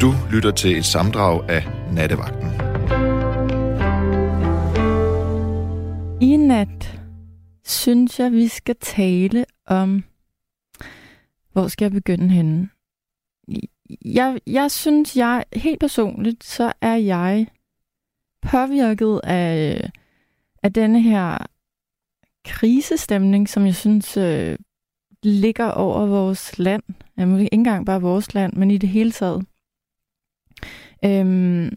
Du lytter til et samdrag af Nattevagten. I nat synes jeg, vi skal tale om, hvor skal jeg begynde henne? Jeg, jeg synes, jeg helt personligt, så er jeg påvirket af, af denne her krisestemning, som jeg synes øh, ligger over vores land. Jamen, ikke engang bare vores land, men i det hele taget. Øhm,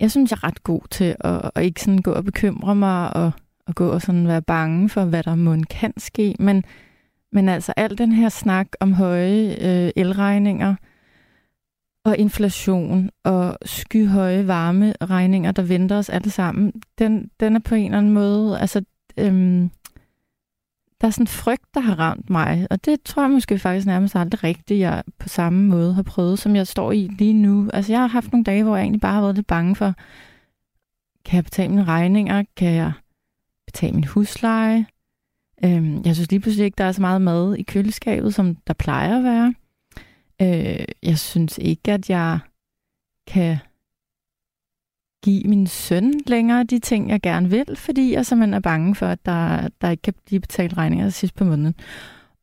jeg synes, jeg er ret god til at, at ikke sådan gå og bekymre mig og, og gå og sådan være bange for, hvad der måske kan ske. Men, men altså al den her snak om høje øh, elregninger og inflation og skyhøje varmeregninger, der venter os alle sammen, den, den er på en eller anden måde, altså øhm, der er sådan en frygt, der har ramt mig, og det tror jeg måske faktisk nærmest aldrig rigtigt, jeg på samme måde har prøvet, som jeg står i lige nu. Altså jeg har haft nogle dage, hvor jeg egentlig bare har været lidt bange for, kan jeg betale mine regninger? Kan jeg betale min husleje? Øhm, jeg synes lige pludselig ikke, der er så meget mad i køleskabet, som der plejer at være. Øh, jeg synes ikke, at jeg kan give min søn længere de ting, jeg gerne vil, fordi jeg simpelthen er bange for, at der, der ikke kan blive betalt regninger sidst på måneden.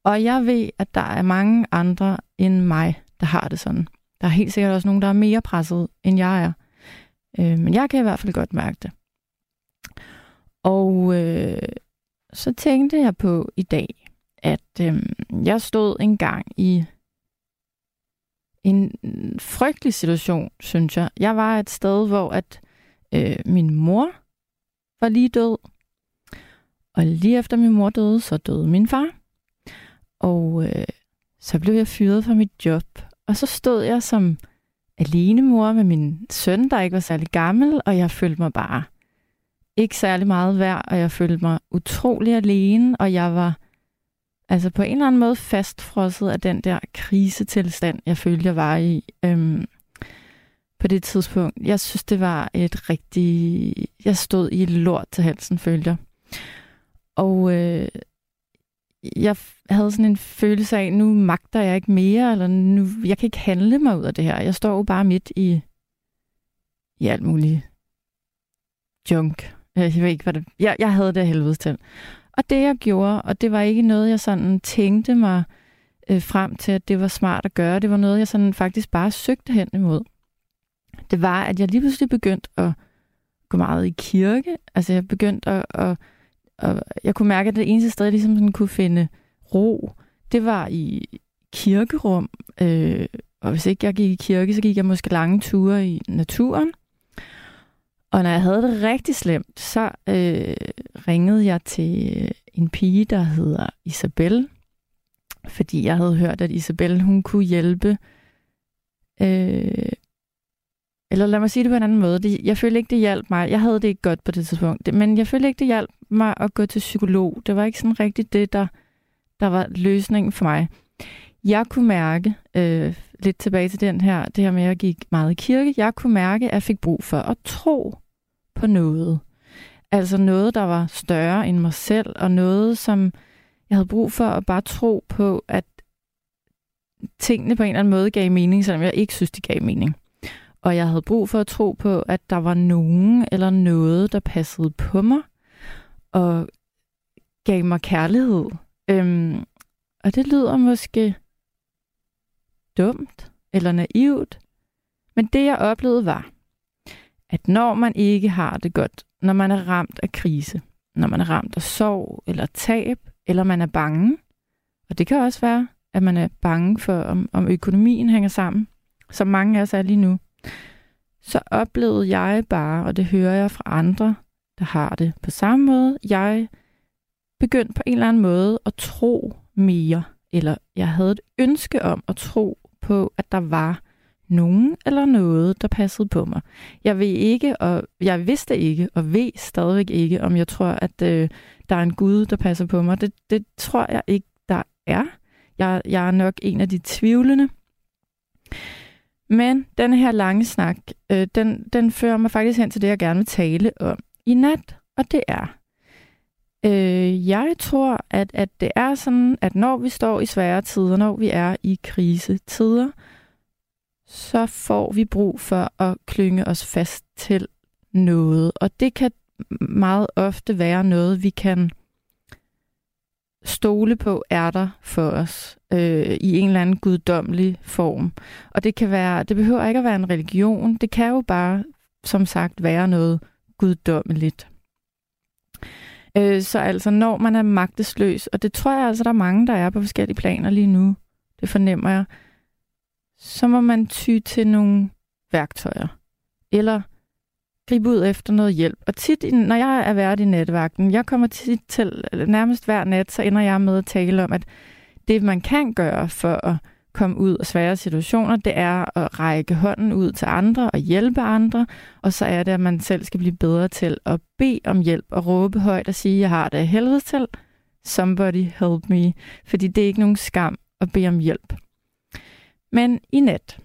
Og jeg ved, at der er mange andre end mig, der har det sådan. Der er helt sikkert også nogen, der er mere presset, end jeg er. Øh, men jeg kan i hvert fald godt mærke det. Og øh, så tænkte jeg på i dag, at øh, jeg stod en gang i en frygtelig situation, synes jeg. Jeg var et sted, hvor at øh, min mor var lige død. Og lige efter min mor døde, så døde min far. Og øh, så blev jeg fyret fra mit job. Og så stod jeg som alene mor med min søn, der ikke var særlig gammel, og jeg følte mig bare ikke særlig meget værd, og jeg følte mig utrolig alene, og jeg var altså på en eller anden måde fastfrosset af den der krisetilstand, jeg følte, jeg var i. Øhm, på det tidspunkt. Jeg synes, det var et rigtig... Jeg stod i lort til halsen, følte jeg. Og øh, jeg havde sådan en følelse af, nu magter jeg ikke mere, eller nu, jeg kan ikke handle mig ud af det her. Jeg står jo bare midt i, i alt muligt junk. Øh, jeg ved ikke, hvad det... Jeg, jeg havde det helvede til. Og det, jeg gjorde, og det var ikke noget, jeg sådan tænkte mig øh, frem til, at det var smart at gøre. Det var noget, jeg sådan faktisk bare søgte hen imod det var, at jeg lige pludselig begyndte at gå meget i kirke. Altså jeg begyndte at, at, at jeg kunne mærke, at det eneste sted, jeg ligesom sådan kunne finde ro, det var i kirkerum. Øh, og hvis ikke jeg gik i kirke, så gik jeg måske lange ture i naturen. Og når jeg havde det rigtig slemt, så øh, ringede jeg til en pige, der hedder Isabel. Fordi jeg havde hørt, at Isabel hun kunne hjælpe øh, eller lad mig sige det på en anden måde. Det, jeg følte ikke, det hjalp mig. Jeg havde det ikke godt på det tidspunkt. Men jeg følte ikke, det hjalp mig at gå til psykolog. Det var ikke sådan rigtigt det, der, der var løsningen for mig. Jeg kunne mærke, øh, lidt tilbage til den her, det her med, at jeg gik meget i kirke, jeg kunne mærke, at jeg fik brug for at tro på noget. Altså noget, der var større end mig selv, og noget, som jeg havde brug for at bare tro på, at tingene på en eller anden måde gav mening, selvom jeg ikke synes, de gav mening. Og jeg havde brug for at tro på, at der var nogen eller noget, der passede på mig og gav mig kærlighed. Øhm, og det lyder måske dumt eller naivt, men det jeg oplevede var, at når man ikke har det godt, når man er ramt af krise, når man er ramt af sorg eller tab, eller man er bange, og det kan også være, at man er bange for, om, om økonomien hænger sammen, som mange af os er lige nu, så oplevede jeg bare, og det hører jeg fra andre, der har det på samme måde, jeg begyndte på en eller anden måde at tro mere, eller jeg havde et ønske om at tro på, at der var nogen eller noget, der passede på mig. Jeg ved ikke, og jeg vidste ikke, og ved stadigvæk ikke, om jeg tror, at øh, der er en Gud, der passer på mig. Det, det tror jeg ikke, der er. Jeg, jeg er nok en af de tvivlende. Men den her lange snak, øh, den, den fører mig faktisk hen til det, jeg gerne vil tale om i nat, og det er, øh, jeg tror, at, at det er sådan, at når vi står i svære tider, når vi er i krisetider, så får vi brug for at klynge os fast til noget. Og det kan meget ofte være noget, vi kan stole på er der for os øh, i en eller anden guddommelig form. Og det kan være, det behøver ikke at være en religion, det kan jo bare, som sagt, være noget guddommeligt. Øh, så altså, når man er magtesløs, og det tror jeg altså, der er mange, der er på forskellige planer lige nu, det fornemmer jeg, så må man ty til nogle værktøjer. Eller gribe ud efter noget hjælp. Og tit, når jeg er vært i netvagten, jeg kommer tit til, nærmest hver nat, så ender jeg med at tale om, at det, man kan gøre for at komme ud af svære situationer, det er at række hånden ud til andre og hjælpe andre, og så er det, at man selv skal blive bedre til at bede om hjælp og råbe højt og sige, jeg har det helvede til, somebody help me, fordi det er ikke nogen skam at bede om hjælp. Men i nat,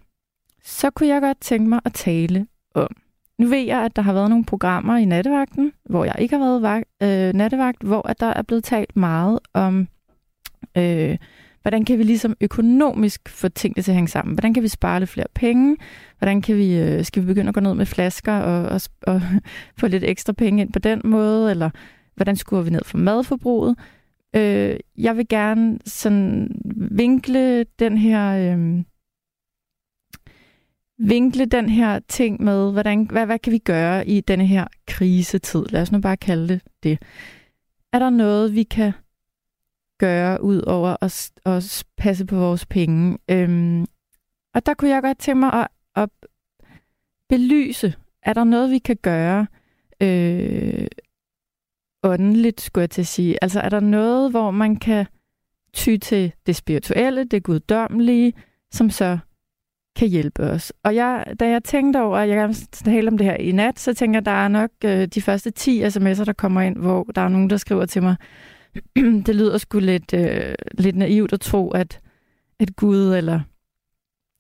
så kunne jeg godt tænke mig at tale om. Nu ved jeg, at der har været nogle programmer i nattevagten, hvor jeg ikke har været vagt, øh, nattevagt, hvor at der er blevet talt meget om, øh, hvordan kan vi ligesom økonomisk få tingene til at hænge sammen? Hvordan kan vi spare lidt flere penge? Hvordan kan vi, øh, skal vi begynde at gå ned med flasker og, og, og få lidt ekstra penge ind på den måde? Eller hvordan skruer vi ned for madforbruget? Øh, jeg vil gerne sådan vinkle den her... Øh, vinkle den her ting med, hvordan, hvad, hvad kan vi gøre i denne her krisetid? Lad os nu bare kalde det det. Er der noget, vi kan gøre ud over at, at passe på vores penge? Øhm, og der kunne jeg godt tænke mig at, at belyse, er der noget, vi kan gøre øh, åndeligt, skulle jeg til at sige? Altså er der noget, hvor man kan ty til det spirituelle, det guddommelige, som så kan hjælpe os. Og jeg, da jeg tænkte over, at jeg gerne vil tale om det her i nat, så tænker jeg, at der er nok øh, de første 10 sms'er, der kommer ind, hvor der er nogen, der skriver til mig, det lyder sgu lidt, øh, lidt naivt at tro, at, at Gud eller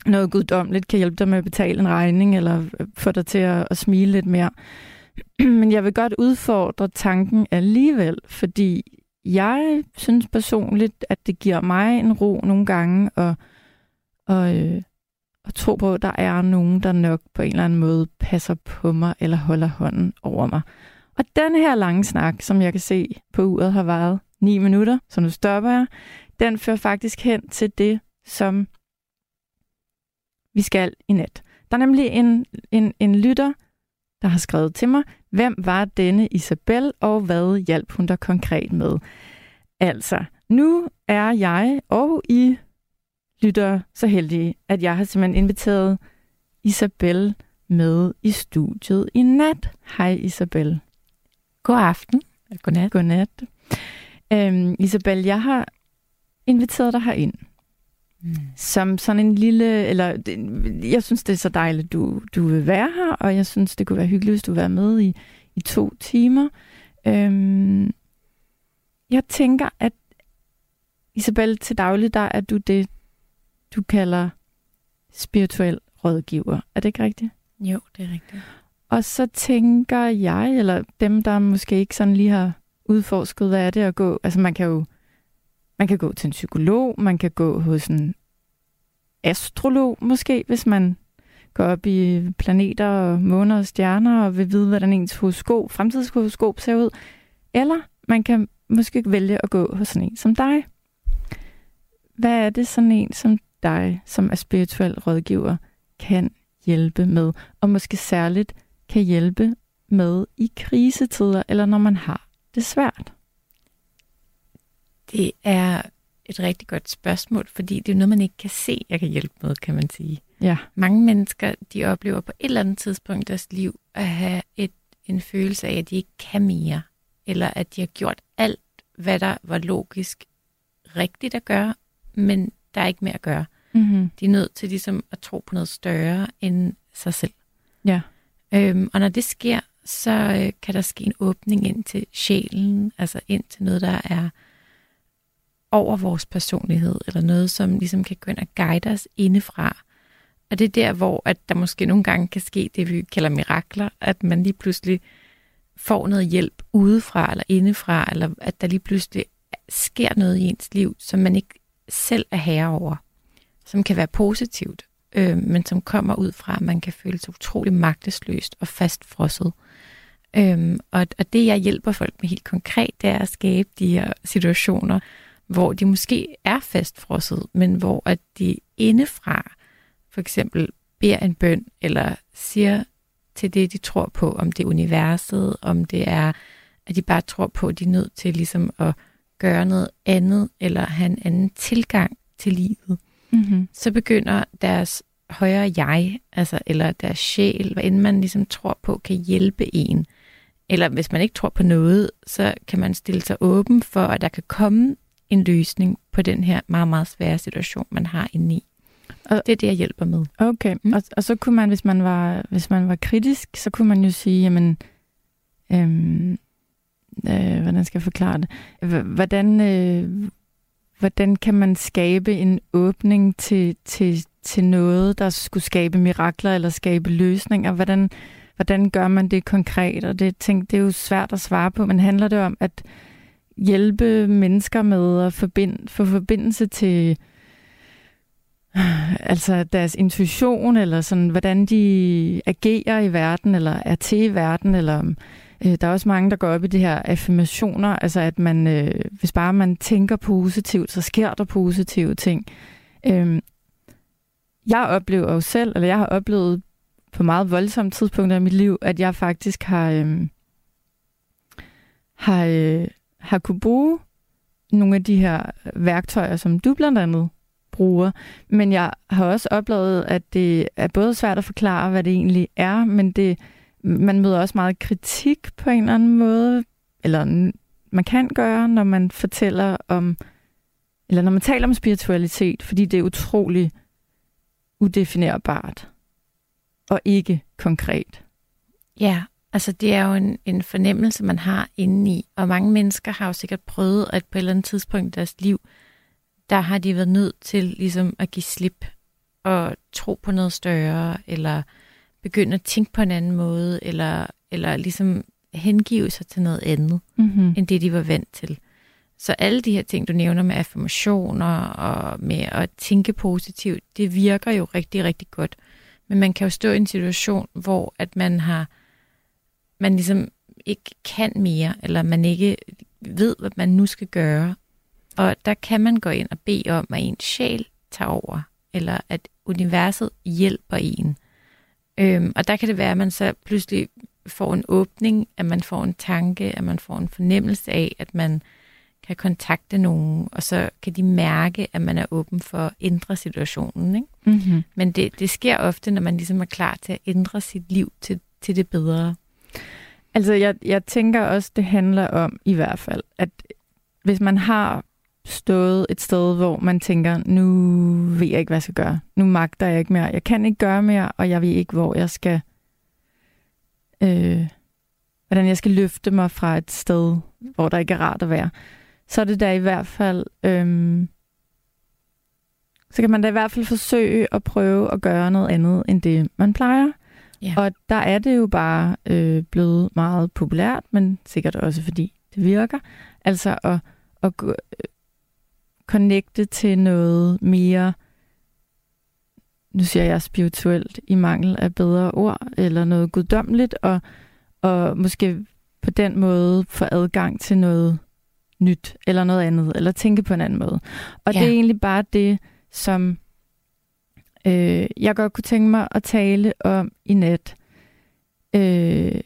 noget guddommeligt kan hjælpe dig med at betale en regning, eller øh, få dig til at, at smile lidt mere. Men jeg vil godt udfordre tanken alligevel, fordi jeg synes personligt, at det giver mig en ro nogle gange, og, og øh, og tro på, at der er nogen, der nok på en eller anden måde passer på mig eller holder hånden over mig. Og den her lange snak, som jeg kan se på uret har varet 9 minutter, så nu stopper jeg, den fører faktisk hen til det, som vi skal i nat. Der er nemlig en, en, en lytter, der har skrevet til mig, hvem var denne Isabel, og hvad hjalp hun der konkret med? Altså, nu er jeg og I lytter så heldige, at jeg har simpelthen inviteret Isabel med i studiet i nat. Hej Isabel. God aften. Godnat. Godnat. Øhm, Isabel, jeg har inviteret dig herind. Mm. Som sådan en lille, eller jeg synes, det er så dejligt, du, du vil være her, og jeg synes, det kunne være hyggeligt, hvis du vil være med i, i to timer. Øhm, jeg tænker, at Isabel, til daglig, der er du det, du kalder spirituel rådgiver. Er det ikke rigtigt? Jo, det er rigtigt. Og så tænker jeg, eller dem, der måske ikke sådan lige har udforsket, hvad er det at gå? Altså man kan jo man kan gå til en psykolog, man kan gå hos en astrolog måske, hvis man går op i planeter og måner og stjerner og vil vide, hvordan ens horoskop, fremtidshoroskop ser ud. Eller man kan måske vælge at gå hos sådan en som dig. Hvad er det sådan en som dig, som er spirituel rådgiver, kan hjælpe med, og måske særligt kan hjælpe med i krisetider, eller når man har det svært? Det er et rigtig godt spørgsmål, fordi det er noget, man ikke kan se, jeg kan hjælpe med, kan man sige. Ja. Mange mennesker, de oplever på et eller andet tidspunkt i deres liv at have et, en følelse af, at de ikke kan mere, eller at de har gjort alt, hvad der var logisk rigtigt at gøre, men der er ikke mere at gøre. Mm-hmm. De er nødt til ligesom at tro på noget større end sig selv. Ja. Øhm, og når det sker, så øh, kan der ske en åbning ind til sjælen, altså ind til noget, der er over vores personlighed, eller noget, som ligesom kan gå ind og guide os indefra. Og det er der, hvor at der måske nogle gange kan ske det, vi kalder mirakler, at man lige pludselig får noget hjælp udefra eller indefra, eller at der lige pludselig sker noget i ens liv, som man ikke selv er herre over som kan være positivt. øh, men som kommer ud fra, at man kan føle sig utrolig magtesløst og fastfrosset. Øhm, og, og det, jeg hjælper folk med helt konkret, det er at skabe de her situationer, hvor de måske er fastfrosset, men hvor at de indefra for eksempel beder en bøn, eller siger til det, de tror på, om det er universet, om det er, at de bare tror på, at de er nødt til ligesom at gøre noget andet, eller have en anden tilgang til livet, Mm-hmm. så begynder deres højere jeg, altså, eller deres sjæl, hvad end man ligesom tror på, kan hjælpe en. Eller hvis man ikke tror på noget, så kan man stille sig åben for, at der kan komme en løsning på den her meget, meget svære situation, man har inde i. Og det er det, jeg hjælper med. Okay, Mm. og, og så kunne man, hvis man var, hvis man var kritisk, så kunne man jo sige, jamen, øhm, øh, hvordan skal jeg forklare det? Hvordan, øh, hvordan kan man skabe en åbning til, til, til noget, der skulle skabe mirakler eller skabe løsninger? Hvordan, hvordan gør man det konkret? Og det, tænk, det er jo svært at svare på, men handler det om at hjælpe mennesker med at forbind, få forbindelse til altså deres intuition, eller sådan, hvordan de agerer i verden, eller er til i verden, eller Øh, der er også mange, der går op i det her affirmationer, altså at man, øh, hvis bare man tænker positivt, så sker der positive ting. Øh, jeg oplever jo selv, eller jeg har oplevet på meget voldsomme tidspunkter i mit liv, at jeg faktisk har, øh, har, øh, har kunne bruge nogle af de her værktøjer, som du blandt andet bruger. Men jeg har også oplevet, at det er både svært at forklare, hvad det egentlig er, men det, man møder også meget kritik på en eller anden måde, eller man kan gøre, når man fortæller om, eller når man taler om spiritualitet, fordi det er utrolig udefinerbart og ikke konkret. Ja, altså det er jo en, en fornemmelse, man har indeni, og mange mennesker har jo sikkert prøvet, at på et eller andet tidspunkt i deres liv, der har de været nødt til ligesom at give slip og tro på noget større, eller begynde at tænke på en anden måde, eller, eller ligesom hengive sig til noget andet, Mm-hmm. end det de var vant til. Så alle de her ting, du nævner med affirmationer og med at tænke positivt, det virker jo rigtig, rigtig godt. Men man kan jo stå i en situation, hvor at man har, man ligesom ikke kan mere, eller man ikke ved, hvad man nu skal gøre. Og der kan man gå ind og bede om, at ens sjæl tager over, eller at universet hjælper en. Øhm, og der kan det være, at man så pludselig får en åbning, at man får en tanke, at man får en fornemmelse af, at man kan kontakte nogen, og så kan de mærke, at man er åben for at ændre situationen. Ikke? Mm-hmm. Men det, det sker ofte, når man ligesom er klar til at ændre sit liv til, til det bedre. Altså, jeg, jeg tænker også, det handler om i hvert fald, at hvis man har stået et sted, hvor man tænker, nu ved jeg ikke, hvad jeg skal gøre. Nu magter jeg ikke mere. Jeg kan ikke gøre mere, og jeg ved ikke, hvor jeg skal... Øh, hvordan jeg skal løfte mig fra et sted, hvor der ikke er rart at være. Så er det da i hvert fald... Øh, så kan man da i hvert fald forsøge at prøve at gøre noget andet, end det man plejer. Ja. Og der er det jo bare øh, blevet meget populært, men sikkert også fordi det virker. Altså at, at gå- connecte til noget mere, nu siger jeg spirituelt, i mangel af bedre ord, eller noget guddommeligt, og, og måske på den måde få adgang til noget nyt, eller noget andet, eller tænke på en anden måde. Og Ja. det er egentlig bare det, som øh, jeg godt kunne tænke mig at tale om i nat. Øh,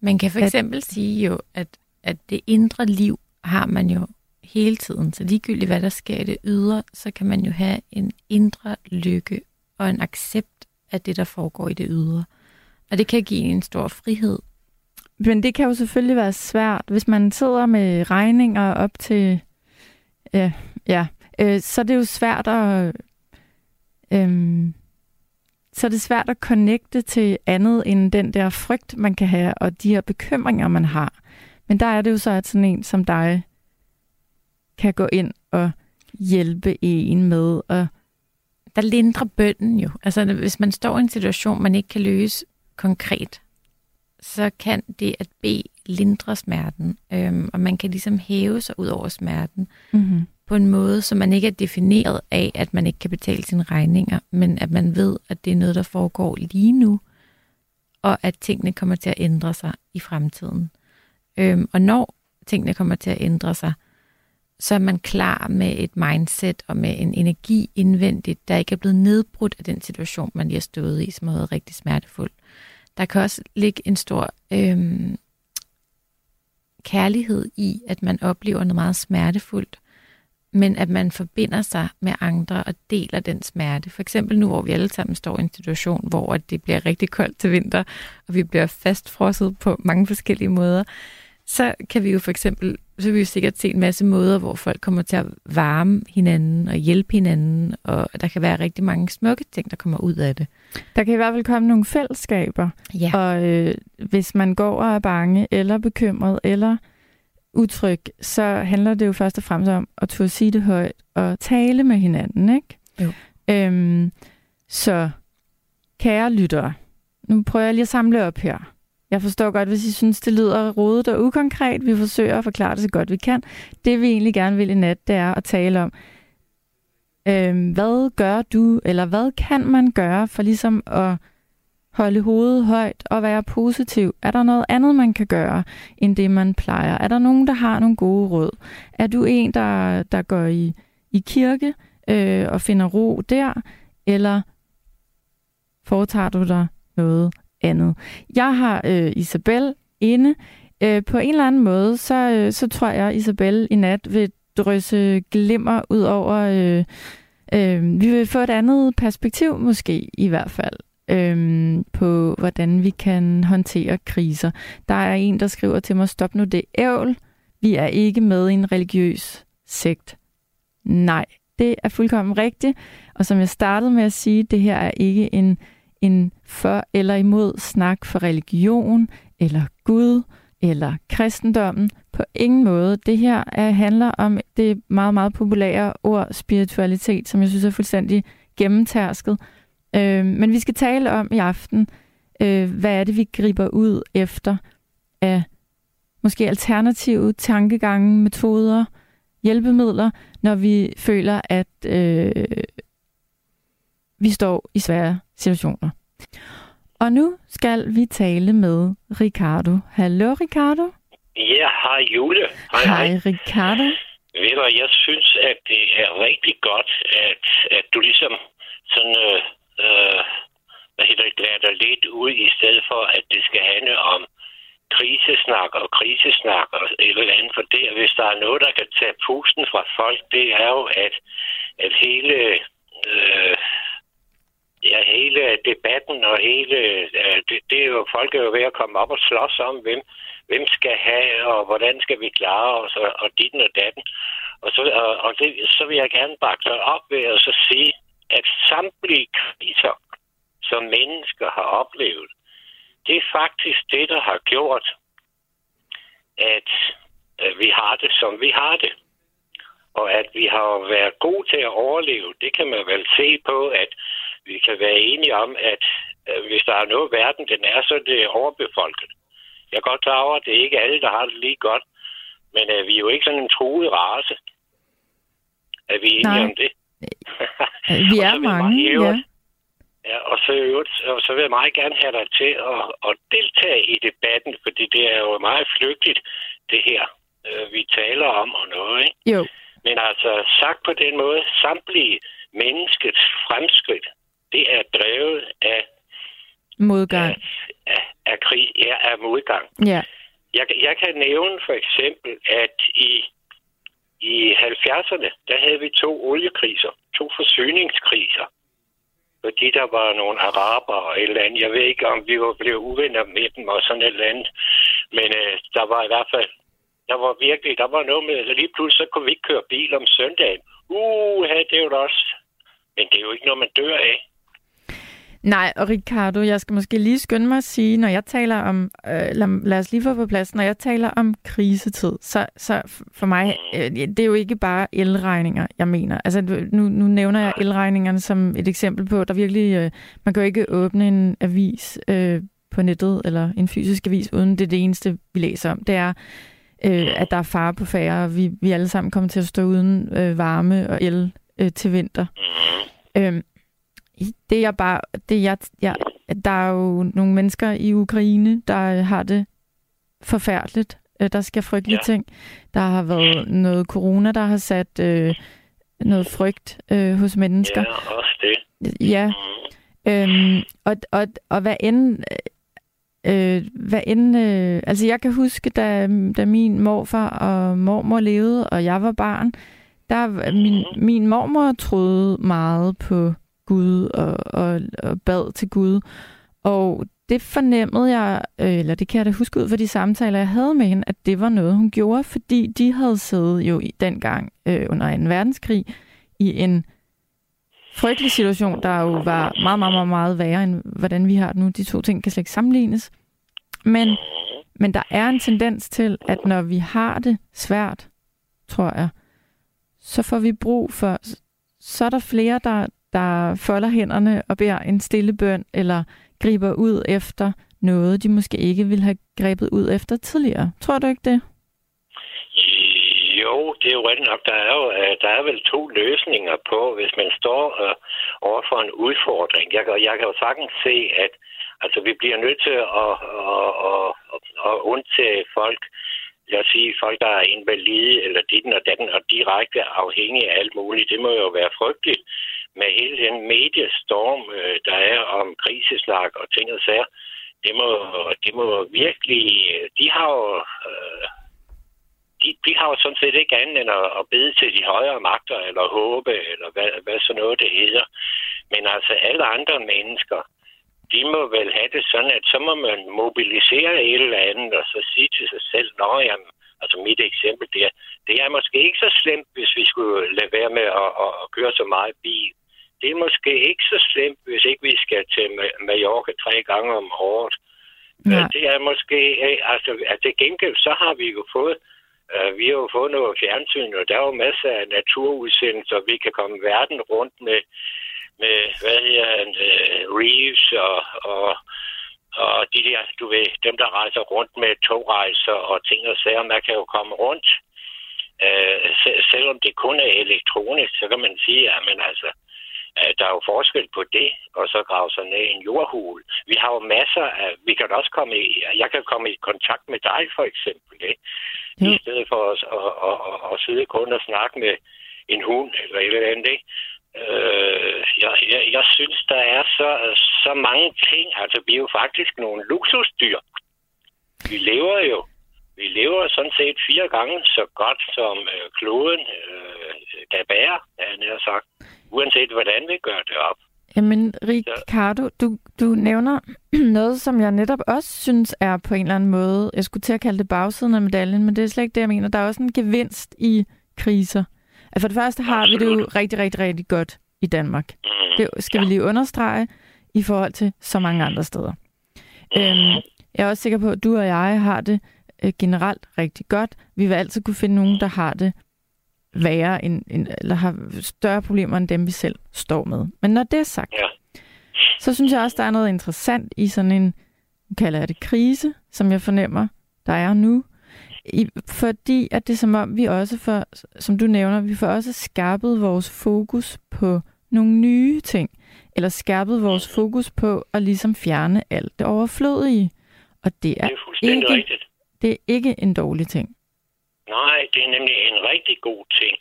Man kan for At- eksempel sige jo, at, at det indre liv har man jo hele tiden. Så ligegyldigt hvad der sker i det ydre, så kan man jo have en indre lykke og en accept af det, der foregår i det ydre. Og det kan give en stor frihed. men det kan jo selvfølgelig være svært, hvis man sidder med regninger op til... Ja, ja øh, så er det jo svært at... Øh, så er det svært at connecte til andet end den der frygt, man kan have, og de her bekymringer, man har. Men der er det jo så, at sådan en som dig kan gå ind og hjælpe en med at Der lindrer bønden jo. Altså hvis man står i en situation, man ikke kan løse konkret, så kan det at bede lindre smerten. Øhm, og man kan ligesom hæve sig ud over smerten. mm-hmm. på en måde, så man ikke er defineret af, at man ikke kan betale sine regninger, men at man ved, at det er noget, der foregår lige nu, og at tingene kommer til at ændre sig i fremtiden. Øhm, og når tingene kommer til at ændre sig, så er man klar med et mindset og med en energi indvendigt, der ikke er blevet nedbrudt af den situation, man lige har stået i, som har været rigtig smertefuld. Der kan også ligge en stor øhm, kærlighed i, at man oplever noget meget smertefuldt, men at man forbinder sig med andre og deler den smerte. For eksempel nu, hvor vi alle sammen står i en situation, hvor det bliver rigtig koldt til vinter, og vi bliver fastfrosset på mange forskellige måder, så kan vi jo for eksempel, så vil vi jo sikkert se en masse måder, hvor folk kommer til at varme hinanden og hjælpe hinanden, og der kan være rigtig mange smukke ting, der kommer ud af det. Der kan i hvert fald komme nogle fællesskaber, Ja. og øh, hvis man går og er bange, eller bekymret, eller utryg, så handler det jo først og fremmest om at turde sige det højt og tale med hinanden, ikke? Jo. Øhm, så kære lyttere, nu prøver jeg lige at samle op her. Jeg forstår godt, hvis I synes, det lyder rodet og ukonkret. Vi forsøger at forklare det så godt vi kan. Det vi egentlig gerne vil i nat, det er at tale om, øh, hvad gør du, eller hvad kan man gøre for ligesom at holde hovedet højt og være positiv? Er der noget andet, man kan gøre, end det, man plejer? Er der nogen, der har nogle gode råd? Er du en, der, der går i, i kirke øh, og finder ro der? Eller foretager du dig noget andet? Jeg har øh, Isabel inde. Øh, på en eller anden måde, så, øh, så tror jeg, at Isabel i nat vil drysse glimmer ud over... Øh, øh, vi vil få et andet perspektiv måske i hvert fald øhm, på, hvordan vi kan håndtere kriser. Der er en, der skriver til mig, stop nu det ævl. Vi er ikke med i en religiøs sekt. Nej, det er fuldkommen rigtigt. Og som jeg startede med at sige, det her er ikke en, en for eller imod snak for religion, eller Gud, eller kristendommen. På ingen måde. Det her er, handler om det meget, meget populære ord spiritualitet, som jeg synes er fuldstændig gennemtærsket. Øh, men vi skal tale om i aften, øh, hvad er det, vi griber ud efter af måske alternative tankegange, metoder, hjælpemidler, når vi føler, at øh, vi står i svære situationer. Og nu skal vi tale med Ricardo. Hallo Ricardo. Ja, hej Jule. Hej, Hej Ricardo. Ved du, jeg synes, at det er rigtig godt, at, at du ligesom sådan, øh, øh, hvad hedder det, lader dig lidt ud, i stedet for, at det skal handle om krisesnak og krisesnak og et eller andet. For det, hvis der er noget, der kan tage pusten fra folk, det er jo, at, at hele... Øh, ja, hele debatten og hele, det, det er jo, folk er jo ved at komme op og slås om, hvem, hvem skal have, og hvordan skal vi klare os, og, og ditten og datten. Og, så, og, og det, så vil jeg gerne bakke sig op ved at så sige, at samtlige kriser, som mennesker har oplevet, det er faktisk det, der har gjort, at vi har det, som vi har det. Og at vi har været gode til at overleve, det kan man vel se på, at vi kan være enige om, at øh, hvis der er noget verden, den er, så er det overbefolket. Jeg er godt klar over, at det er ikke alle, der har det lige godt, men øh, vi er jo ikke sådan en truet race. Er vi enige Nej. om det? Vi Og er så vil jeg mange, ja. Ja, og så, og så vil jeg meget gerne have dig til at, at deltage i debatten, fordi det er jo meget flygtigt, det her, øh, vi taler om og noget, ikke? Jo, Men altså, sagt på den måde, samtlige menneskets fremskridt, det er drevet af, modgang. af, af, af krig, ja, af modgang. Ja, Jeg, jeg kan nævne for eksempel, at i, i 70'erne, der havde vi to oliekriser, to forsyningskriser. Fordi der var nogle araber og et eller andet. Jeg ved ikke, om vi var blevet uvenner med dem og sådan et eller andet. Men øh, der var i hvert fald, der var virkelig, der var noget med, at lige pludselig så kunne vi ikke køre bil om søndagen. Uh, det er jo også. Men det er jo ikke noget, man dør af. Nej, og Ricardo, jeg skal måske lige skynde mig at sige, når jeg taler om, øh, lad, lad os lige få på plads, når jeg taler om krisetid, så, så for mig, øh, det er jo ikke bare elregninger, jeg mener. Altså nu, nu nævner jeg elregningerne som et eksempel på, der virkelig, øh, man kan jo ikke åbne en avis øh, på nettet, eller en fysisk avis, uden det er det eneste, vi læser om. Det er øh, at der er fare på færre, og vi, vi alle sammen kommer til at stå uden øh, varme og el øh, til vinter. Øh, det er bare, det jeg, jeg, der er jo nogle mennesker i Ukraine, der har det forfærdeligt. Øh, der sker frygtelige ja. ting. Der har været noget corona, der har sat øh, noget frygt øh, hos mennesker. Ja, også det. Ja. Mm. Øhm, og, og, og hvad end... Øh, hvad end øh, altså jeg kan huske, da, da min morfar og mormor levede, og jeg var barn, der min, mm. min mormor troede meget på Gud og, og, og bad til Gud. Og det fornemmede jeg, øh, eller det kan jeg da huske ud fra de samtaler, jeg havde med hende, at det var noget, hun gjorde, fordi de havde siddet jo i dengang øh, under 2. verdenskrig i en frygtelig situation, der jo var meget, meget, meget, meget værre, end hvordan vi har det nu. De to ting kan slet ikke sammenlignes. Men, men der er en tendens til, at når vi har det svært, tror jeg, så får vi brug for, så er der flere, der, der folder hænderne og beder en stille bøn, eller griber ud efter noget, de måske ikke ville have grebet ud efter tidligere. Tror du ikke det? Jo, det er jo rigtigt nok. Der er jo øh, der er vel to løsninger på, hvis man står øh, over for en udfordring. Jeg, jeg kan jo sagtens se, at altså, vi bliver nødt til at, at, at, at, at undtage folk, lad os sige, folk, der er invalide, eller ditten og datten, og direkte afhængige af alt muligt. Det må jo være frygteligt med hele den mediestorm, øh, der er om kriseslag og ting og sager. Det må, det må virkelig... De har jo... Øh, de, de har jo sådan set ikke andet end at, at bede til de højere magter, eller håbe, eller hvad, hvad så noget det hedder. Men altså alle andre mennesker, de må vel have det sådan, at så må man mobilisere et eller andet, og så sige til sig selv, nå jamen, altså mit eksempel der, det er måske ikke så slemt, hvis vi skulle lade være med at, at, at køre så meget bil. Det er måske ikke så slemt, hvis ikke vi skal til Mallorca tre gange om året. Ja. Det er måske, altså, at det gengæld, så har vi jo fået Uh, vi har jo fået noget fjernsyn, og der er jo masser af naturudsendelser. Vi kan komme verden rundt med, med hvad hedder uh, Reeves og, og, og de der, du ved, dem der rejser rundt med togrejser og ting og sager. Man kan jo komme rundt. Uh, selvom det kun er elektronisk, så kan man sige, at man altså, der er jo forskel på det, og så grave sig ned i en jordhul. Vi har jo masser af, vi kan også komme i, jeg kan komme i kontakt med dig for eksempel, ikke? Ja. i stedet for os at, at, at, at sidde kun og snakke med en hund eller et eller andet. Ikke? Øh, jeg, jeg, jeg synes, der er så, så mange ting. Altså, vi er jo faktisk nogle luksusdyr. Vi lever jo vi lever sådan set fire gange så godt, som øh, kloden øh, kan bære, er jeg sagt. Uanset hvordan vi gør det op. Jamen, Ricardo, du, du nævner noget, som jeg netop også synes er på en eller anden måde, jeg skulle til at kalde det bagsiden af medaljen, men det er slet ikke det, jeg mener. Der er også en gevinst i kriser. Altså for det første har Absolut. vi det jo rigtig, rigtig, rigtig godt i Danmark. Mm, det skal ja. vi lige understrege i forhold til så mange andre steder. Mm. Øhm, jeg er også sikker på, at du og jeg har det øh, generelt rigtig godt. Vi vil altid kunne finde nogen, der har det værre, end, end, eller har større problemer end dem, vi selv står med. Men når det er sagt, ja. så synes jeg også, der er noget interessant i sådan en, kalder jeg det krise, som jeg fornemmer, der er nu. I, fordi at det er som om, vi også får, som du nævner, vi får også skærpet vores fokus på nogle nye ting, eller skærpet vores fokus på at ligesom fjerne alt det overflødige. Og det er, det er ikke, rigtigt. det er ikke en dårlig ting. Nej, det er nemlig en rigtig god ting.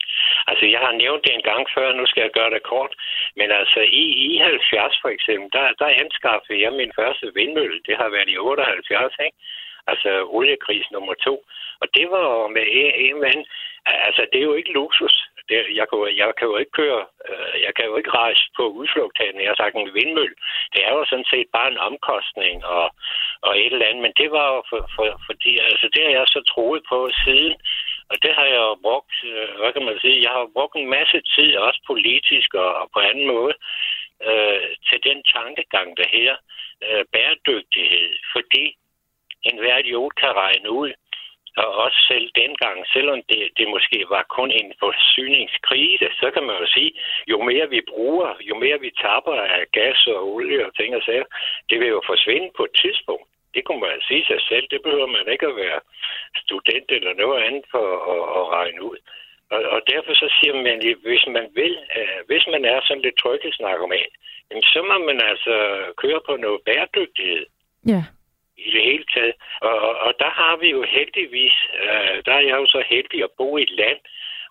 Altså, jeg har nævnt det en gang før, nu skal jeg gøre det kort. Men altså, i, e i 70 for eksempel, der, der anskaffede jeg min første vindmølle. Det har været i 78, ikke? Altså, oliekris nummer to. Og det var med en, en. Altså, det er jo ikke luksus. Det, jeg, kan, jeg kan jo ikke køre, øh, jeg kan jo ikke rejse på udflugt her, jeg har sagt en vindmølle. Det er jo sådan set bare en omkostning og, og et eller andet, men det var jo for, for, fordi, altså det har jeg så troet på siden, og det har jeg jo brugt, øh, hvad kan man sige, jeg har brugt en masse tid, også politisk og, og på anden måde, øh, til den tankegang, der her øh, bæredygtighed, fordi enhver idiot kan regne ud, og også selv dengang, selvom det, det måske var kun en forsyningskrise, så kan man jo sige, jo mere vi bruger, jo mere vi tapper af gas og olie og ting og sager, det vil jo forsvinde på et tidspunkt. Det kunne man sige sig selv. Det behøver man ikke at være student eller noget andet for at, at regne ud. Og, og derfor så siger man, at hvis man vil, uh, hvis man er sådan lidt tryghedsnarkoman, så må man altså køre på noget bæredygtighed. Ja. I det hele taget. Og, og der har vi jo heldigvis, uh, der er jeg jo så heldig at bo i et land,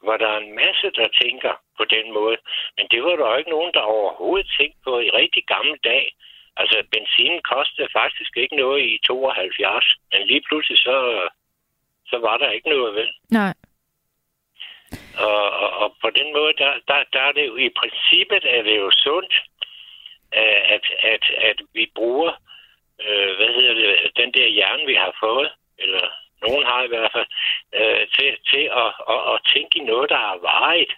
hvor der er en masse, der tænker på den måde. Men det var der jo ikke nogen, der overhovedet tænkte på i rigtig gamle dag. Altså, benzinen kostede faktisk ikke noget i 72, men lige pludselig så, så var der ikke noget, vel? Nej. Og, og, og på den måde, der, der, der er det jo i princippet, er det jo sundt, øh, at, at, at vi bruger, øh, hvad hedder det, den der hjerne, vi har fået, eller nogen har i hvert fald, øh, til, til at, at, at tænke i noget, der er varigt.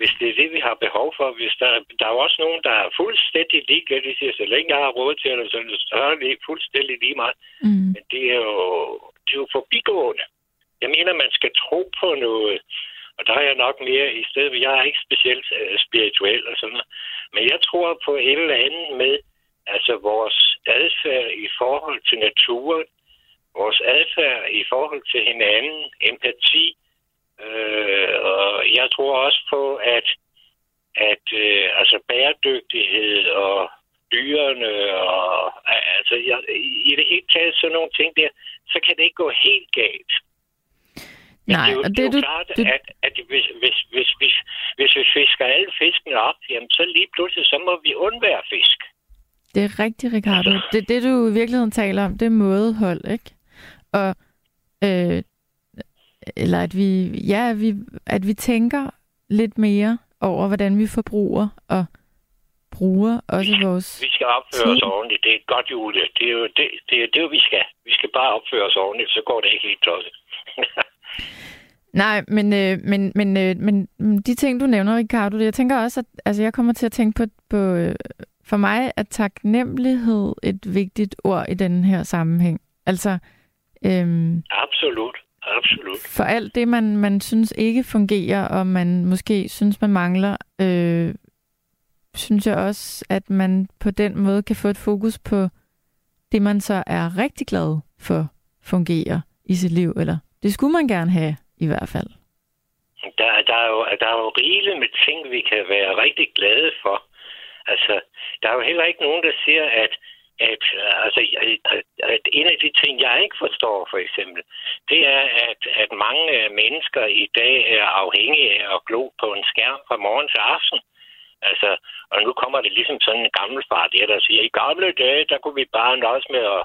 Hvis det er det, vi har behov for. Hvis der, der er også nogen, der er fuldstændig ligeglade. De siger, så længe jeg har råd til det, så er det fuldstændig lige meget. Mm. Men det er, jo, det er jo forbigående. Jeg mener, man skal tro på noget. Og der er jeg nok mere i stedet. Jeg er ikke specielt uh, spirituel og sådan noget. Men jeg tror på et eller andet med, altså vores adfærd i forhold til naturen, vores adfærd i forhold til hinanden, empati. Øh, og jeg tror også på, at, at øh, altså bæredygtighed og dyrene og altså jeg, i det hele taget sådan nogle ting der, så kan det ikke gå helt galt. Nej, det er jo, og det er det, jo du, klart, du, at, at hvis, hvis, hvis, hvis, hvis vi fisker alle fiskene op, jamen så lige pludselig, så må vi undvære fisk. det er rigtigt, Ricardo. Det, det, du i virkeligheden taler om, det er mådehold, ikke? Og, øh, eller at vi, ja, at vi, at vi tænker lidt mere over, hvordan vi forbruger og bruger også vores... Vi skal opføre os ordentligt. Det er godt jule. Det er jo det, det, er det, er vi skal. Vi skal bare opføre os ordentligt, så går det ikke helt tosset. Nej, men, øh, men, men, øh, men de ting, du nævner, Ricardo, jeg tænker også, at altså, jeg kommer til at tænke på, på øh, for mig er taknemmelighed et vigtigt ord i den her sammenhæng. Altså, øhm, Absolut. Absolut. for alt det, man, man synes ikke fungerer, og man måske synes, man mangler, øh, synes jeg også, at man på den måde kan få et fokus på det, man så er rigtig glad for fungerer i sit liv, eller det skulle man gerne have i hvert fald. Der, der, er jo, der er jo rigeligt med ting, vi kan være rigtig glade for. Altså, der er jo heller ikke nogen, der siger, at, at, øh, altså, at, en af de ting, jeg ikke forstår, for eksempel, det er, at, at mange mennesker i dag er afhængige af at glo på en skærm fra morgen til aften. Altså, og nu kommer det ligesom sådan en gammel far der, der siger, i gamle dage, der kunne vi bare nøjes med og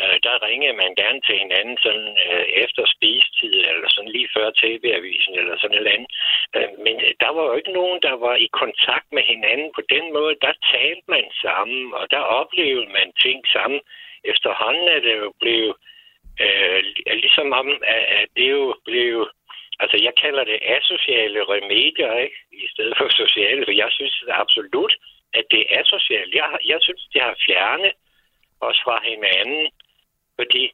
øh, der ringede man gerne til hinanden sådan øh, efter spistid, eller sådan lige før tv-avisen, eller sådan et eller andet. Øh, men øh, der var jo ikke nogen, der var i kontakt med hinanden på den måde. Der talte man sammen, og der oplevede man ting sammen. Efterhånden er det jo blevet, øh, ligesom om, at, at det jo blev Altså, jeg kalder det asociale remedier, ikke? I stedet for sociale, for jeg synes absolut, at det er asocialt. Jeg, jeg synes, det har fjernet os fra hinanden, fordi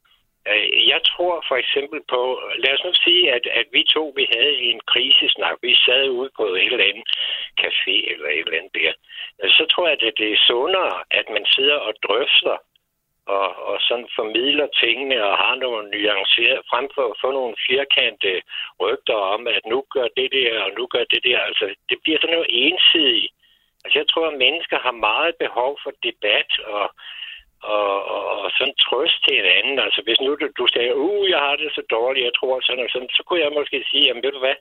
øh, jeg tror for eksempel på, lad os nu sige, at, at vi to, vi havde en krisesnak, vi sad ude på et eller andet café eller et eller andet der, så tror jeg, at det er sundere, at man sidder og drøfter og, og sådan formidler tingene og har nogle nuancer frem for at få nogle firkantede rygter om, at nu gør det der, og nu gør det der. Altså, det bliver sådan noget ensidigt. Altså, jeg tror, at mennesker har meget behov for debat og, og, og, og sådan trøst til hinanden. Altså, hvis nu du, du sagde, uh, jeg har det så dårligt, jeg tror sådan og sådan, så kunne jeg måske sige, jamen ved du hvad,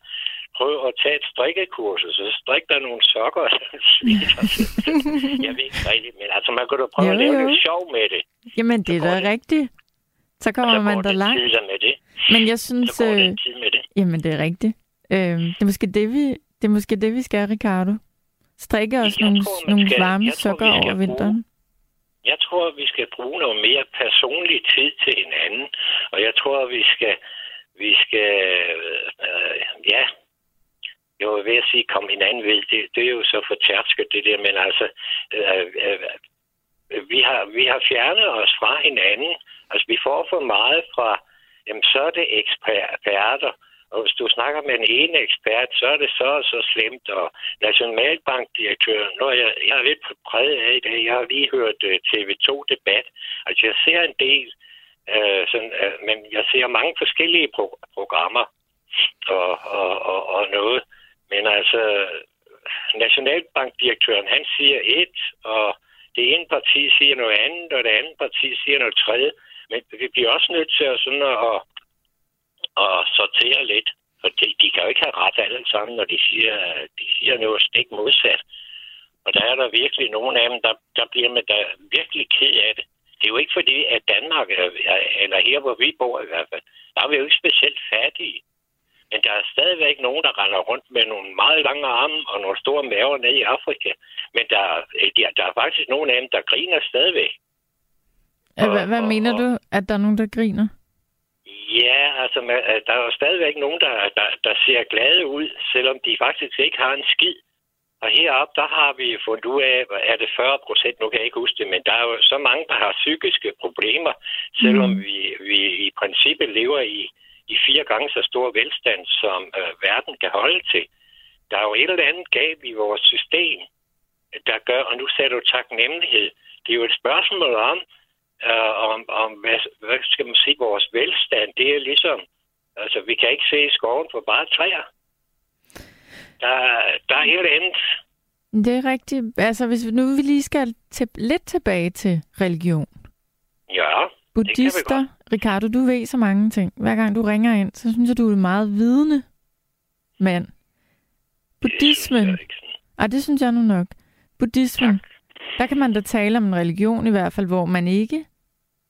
prøv at tage et strikkekursus, så strik der nogle sokker. jeg ved ikke rigtigt, men altså, man kunne da prøve Jo, at lave jo. lidt sjov med det. Jamen, det er da det. rigtigt. Så kommer så man da langt. med det. Men jeg synes, Så går øh, tid med det. jamen det er rigtigt. Øh, det, er måske det, vi, det er måske det, vi skal, Ricardo. Strikke os Jeg nogle, tror, nogle skal- varme sokker over vinteren. Jeg tror, at vi skal bruge noget mere personlig tid til hinanden, og jeg tror, at vi skal, vi skal øh, ja, jeg var ved at sige, kom hinanden ved, det, det er jo så fortærsket, det der, men altså, øh, øh, vi, har, vi har fjernet os fra hinanden. Altså, vi får for meget fra, jamen, så er det eksperter, og hvis du snakker med en ene ekspert, så er det så og så slemt. Og Nationalbankdirektøren, når jeg, jeg er lidt præget af det. Jeg har lige hørt øh, uh, TV2-debat. Altså, jeg ser en del uh, sådan, uh, men jeg ser mange forskellige pro- programmer og, og, og, og noget. Men altså, Nationalbankdirektøren, han siger et, og det ene parti siger noget andet, og det andet parti siger noget tredje. Men vi bliver også nødt til at, sådan at, at sortere lidt. For de, de kan jo ikke have ret alle sammen, når de siger, de siger noget stik modsat. Og der er der virkelig nogle af dem, der, der bliver med der virkelig ked af det. Det er jo ikke fordi, at Danmark, eller her hvor vi bor i hvert fald, der er vi jo ikke specielt fattige. Men der er stadigvæk nogen, der render rundt med nogle meget lange arme og nogle store maver nede i Afrika. Men der, der, der er faktisk nogen af dem, der griner stadigvæk. Hvad, hvad mener du, at der er nogen, der griner? Ja, altså der er jo stadigvæk nogen, der, der, der ser glade ud, selvom de faktisk ikke har en skid. Og heroppe, der har vi fundet ud af, er det 40 procent, nu kan jeg ikke huske det, men der er jo så mange, der har psykiske problemer, selvom mm. vi, vi i princippet lever i, i fire gange så stor velstand, som øh, verden kan holde til. Der er jo et eller andet galt i vores system, der gør, og nu sagde du taknemmelighed, det er jo et spørgsmål om, øh, om, om hvad, hvad skal man sige, vores velstand, det er ligesom, altså vi kan ikke se skoven for bare træer. Der, der er eller andet. Det er rigtigt. Altså, hvis vi nu vi lige skal til, lidt tilbage til religion. Ja. Buddhister, Ricardo, du ved så mange ting. Hver gang du ringer ind, så synes jeg, du er en meget vidende mand. Buddhismen. Det Ej, det synes jeg nu nok. Buddhismen. Tak. Der kan man da tale om en religion i hvert fald, hvor man ikke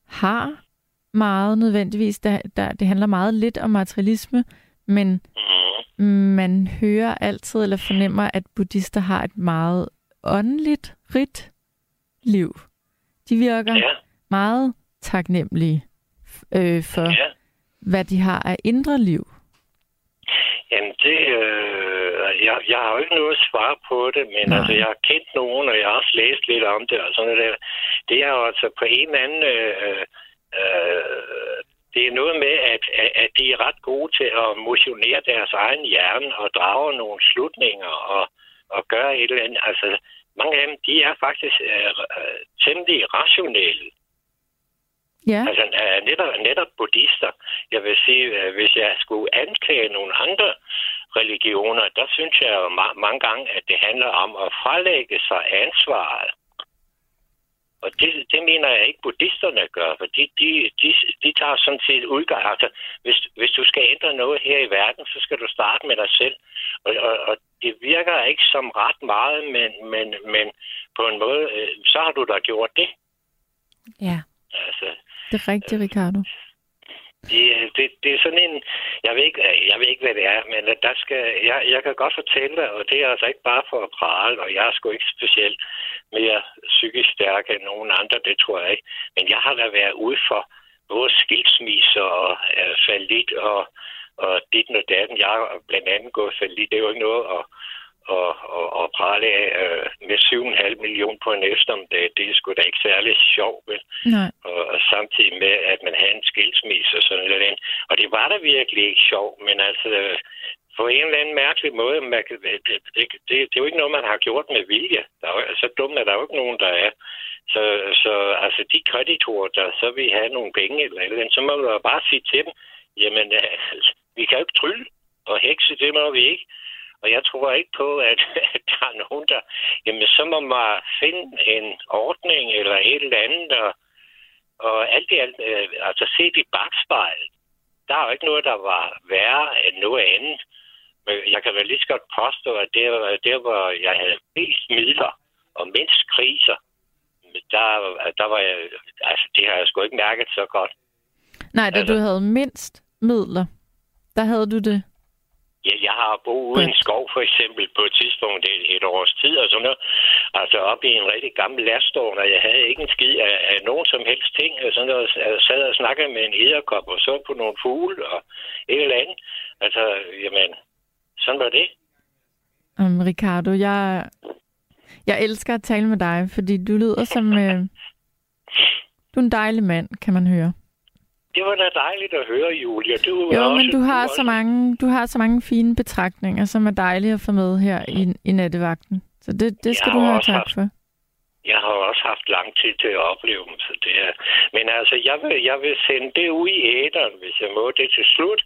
har meget nødvendigvis. Der, der, det handler meget lidt om materialisme, men man hører altid eller fornemmer, at buddhister har et meget åndeligt, rigt liv. De virker ja. meget taknemmelige øh, for, ja. hvad de har af indre liv? Jamen, det, øh, jeg, jeg har jo ikke noget svar på det, men altså, jeg har kendt nogen, og jeg har også læst lidt om det, og sådan noget. Det er jo altså på en eller anden... Øh, øh, det er noget med, at, at de er ret gode til at motionere deres egen hjerne og drage nogle slutninger og, og gøre et eller andet. Altså, mange af dem, de er faktisk øh temmelig rationelle. Ja. Altså netop, netop buddhister. Jeg vil sige, øh, hvis jeg skulle anklage nogle andre religioner, der synes jeg jo ma- mange gange, at det handler om at frelægge sig ansvaret. Og det, det mener jeg ikke, buddhisterne gør, for de, de, de, de tager sådan set udgang. Altså, hvis, hvis du skal ændre noget her i verden, så skal du starte med dig selv. Og, og, og det virker ikke som ret meget, men, men, men på en måde, øh, så har du da gjort det. Ja. Altså, det er rigtigt, Ricardo. Det, det, det er sådan en, jeg ved, ikke, jeg ved ikke, hvad det er, men der skal, jeg, jeg kan godt fortælle dig, og det er altså ikke bare for at prale, og jeg er sgu ikke specielt mere psykisk stærk end nogen andre, det tror jeg ikke. Men jeg har da været ude for både skilsmisser og uh, fallit og, og dit og datten. Jeg har blandt andet gået fallit, det er jo ikke noget at, og, og, og prale af øh, med 7,5 millioner på en eftermiddag, det er sgu da ikke særlig sjovt, vel? Nej. Og, og samtidig med, at man havde en skilsmisse og sådan noget. Og det var da virkelig ikke sjovt, men altså på en eller anden mærkelig måde, man kan, det, det, det, det, er jo ikke noget, man har gjort med vilje. Der er, så dumt er der jo ikke nogen, der er. Så, så altså de kreditorer, der så vil have nogle penge eller eller andet, så må man bare sige til dem, jamen, altså, vi kan jo ikke trylle og hekse, det må vi ikke. Og jeg tror ikke på, at, at der er nogen, der... Jamen, så må man finde en ordning eller et eller andet, og, og alt det alt, øh, altså se i bagspejl. Der er jo ikke noget, der var værre end noget andet. Men jeg kan vel lige så godt påstå, at det var der, hvor jeg havde mest midler og mindst kriser, der, der var jeg, altså det har jeg sgu ikke mærket så godt. Nej, da altså, du havde mindst midler, der havde du det Ja, jeg har boet ude i en skov for eksempel på et tidspunkt et, et års tid og sådan noget. Altså op i en rigtig gammel lastvogn, og jeg havde ikke en skid af, af nogen som helst ting. Og sådan noget. Jeg sad og snakkede med en æderkop og så på nogle fugle og et eller andet. Altså, jamen, sådan var det. Um, Ricardo, jeg, jeg elsker at tale med dig, fordi du lyder som... øh, du er en dejlig mand, kan man høre. Det var da dejligt at høre, Julia. Du jo, også, men du har, så mange, du har så mange fine betragtninger, som er dejlige at få med her i, i nattevagten. Så det, det skal du have tak for. Jeg har også haft lang tid til at opleve dem, så det er... Men altså, jeg vil, jeg vil sende det ud i æderen, hvis jeg må det til slut,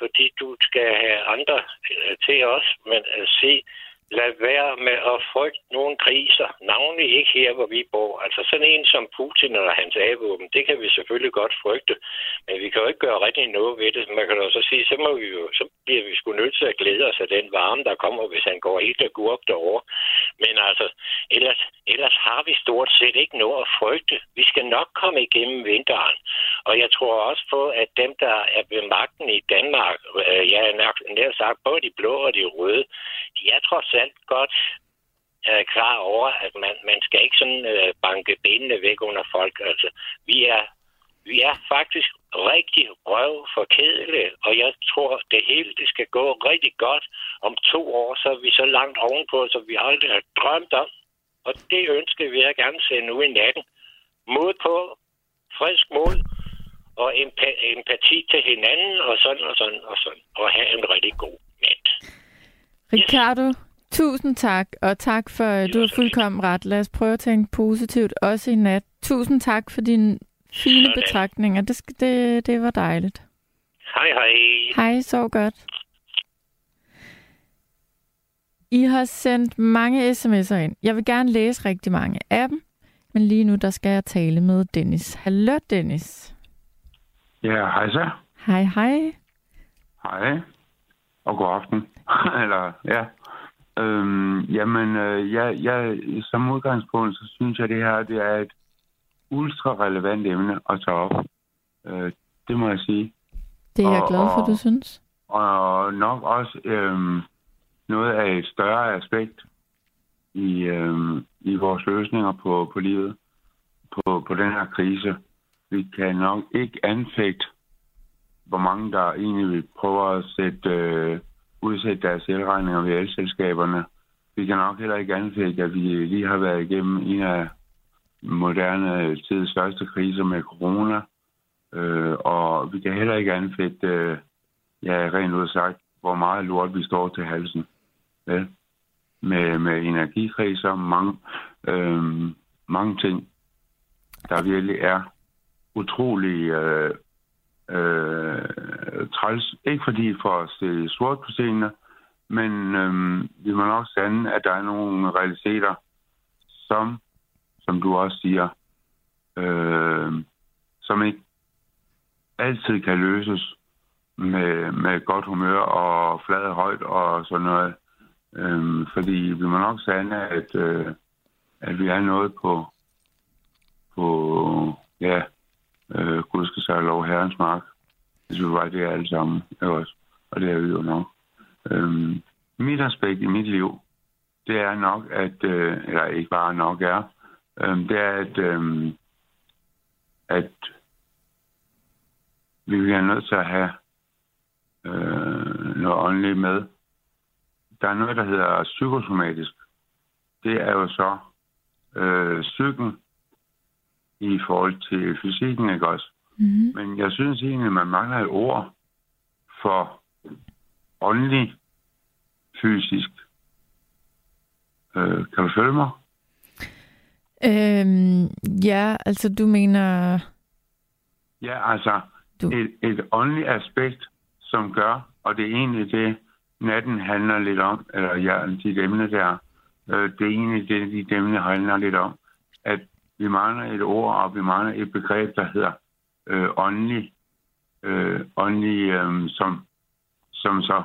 fordi du skal have andre øh, til os, men at se, lad være med at frygte nogle kriser. Navnlig ikke her, hvor vi bor. Altså sådan en som Putin og hans A-våben, det kan vi selvfølgelig godt frygte. Men vi kan jo ikke gøre rigtig noget ved det. Man kan jo så sige, så, må vi jo, så bliver vi sgu nødt til at glæde os af den varme, der kommer, hvis han går helt agurk derovre. Men altså, ellers, ellers har vi stort set ikke noget at frygte. Vi skal nok komme igennem vinteren. Og jeg tror også på, at dem, der er ved magten i Danmark, øh, jeg er nær sagt både de blå og de røde, de er trods alt godt er klar over, at man, man skal ikke sådan øh, banke benene væk under folk. Altså, vi er, vi er faktisk rigtig røv for kedelige, og jeg tror, det hele det skal gå rigtig godt. Om to år, så er vi så langt ovenpå, som vi aldrig har drømt om. Og det ønsker vi at gerne sende nu i natten. Mod på, frisk mod, og empati til hinanden, og sådan og sådan og sådan, og have en rigtig god nat. Ricardo, yes tusind tak, og tak for, at du har fuldkommen ret. Lad os prøve at tænke positivt, også i nat. Tusind tak for dine fine sådan. betragtninger. Det, det, det var dejligt. Hej, hej. Hej, så godt. I har sendt mange sms'er ind. Jeg vil gerne læse rigtig mange af dem, men lige nu der skal jeg tale med Dennis. Hallo, Dennis. Ja, hej så. Hej, hej. Hej, og god aften. Eller, ja. Øhm, jamen, øh, jeg, jeg, som udgangspunkt, så synes jeg, at det her det er et ultra relevant emne at tage op. Øh, det må jeg sige. Det er jeg og, glad for, og, du synes. Og nok også øhm, noget af et større aspekt i, øhm, i vores løsninger på, på livet, på, på den her krise vi kan nok ikke anfægte, hvor mange der egentlig vil prøve at sætte, øh, udsætte deres elregninger ved elselskaberne. Vi kan nok heller ikke anfægte, at vi lige har været igennem en af moderne tids største kriser med corona. Øh, og vi kan heller ikke anfægte, øh, ja, rent ud sagt, hvor meget lort vi står til halsen. Ja. Med, med energikriser, mange, øh, mange ting, der virkelig er utrolig øh, øh, træls. Ikke fordi for at se sort på scenen, men øh, vi må nok sande, at der er nogle realiteter, som, som du også siger, øh, som ikke altid kan løses med, med godt humør og flad højt og sådan noget. Øh, fordi vi må nok sande, at, øh, at vi er noget på, på ja, øh, Gud skal sig lov herrens mark, hvis vi var det alle sammen. Også. Og det er vi jo nok. Øhm, mit aspekt i mit liv, det er nok, at, øh, eller ikke bare nok er, øh, det er, at, øh, at vi bliver nødt til at have øh, noget åndeligt med. Der er noget, der hedder psykosomatisk. Det er jo så øh, psyken, i forhold til fysikken, ikke også? Mm-hmm. Men jeg synes egentlig, at man mangler et ord for åndelig, fysisk. Øh, kan du følge mig? Øhm, ja, altså du mener... Ja, altså du... et, et åndeligt aspekt, som gør, og det er egentlig det, natten handler lidt om, eller ja, dit emne der, øh, det er egentlig det, dit emne handler lidt om, vi mangler et ord, og vi mangler et begreb, der hedder øh, åndelig, øh, åndelig øh, som, som så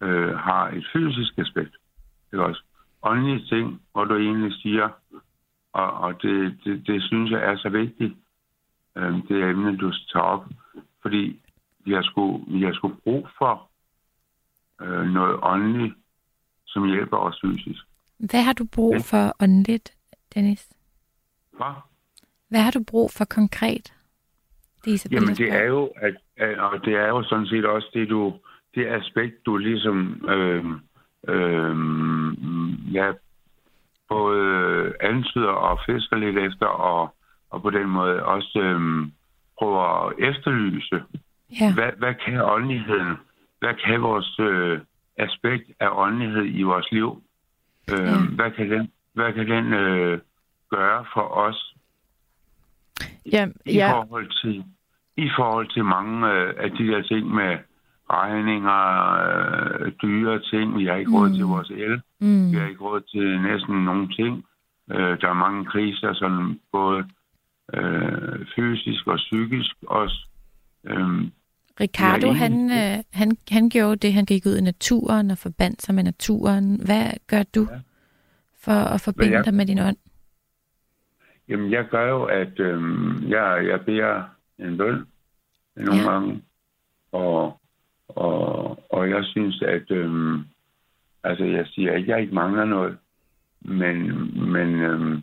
øh, har et fysisk aspekt. Det er også åndelige ting, hvor du egentlig siger, og, og det, det, det synes jeg er så vigtigt, øh, det emne, du tager op, fordi vi har sgu, vi har sgu brug for øh, noget åndeligt, som hjælper os fysisk. Hvad har du brug for åndeligt, Dennis? Hvad? Hvad har du brug for konkret? Det Jamen det er jo, at, og det er jo sådan set også det, du, det aspekt, du ligesom, øh, øh, ja, både antyder og fisker lidt efter, og, og på den måde også øh, prøver at efterlyse, ja. hvad, hvad kan åndeligheden, hvad kan vores øh, aspekt af åndelighed i vores liv, øh, ja. hvad kan den, hvad kan den øh, gøre for os Ja, i ja. forhold til i forhold til mange øh, af de der ting med regninger, øh, dyre ting. Vi har ikke råd til vores el. Mm. Vi har ikke råd til næsten nogen ting. Øh, der er mange kriser, sådan både øh, fysisk og psykisk også. Øhm, Ricardo, Ja, han, øh, han, han gjorde det, han gik ud i naturen og forbandt sig med naturen. Hvad gør du Ja. for at forbinde jeg- dig med din ånd? Jamen, jeg gør jo, at øhm, jeg, jeg beder en bøn nogle Ja. ja. gange, og, og, og jeg synes, at øhm, altså, jeg siger ikke, at jeg ikke mangler noget, men, men øhm,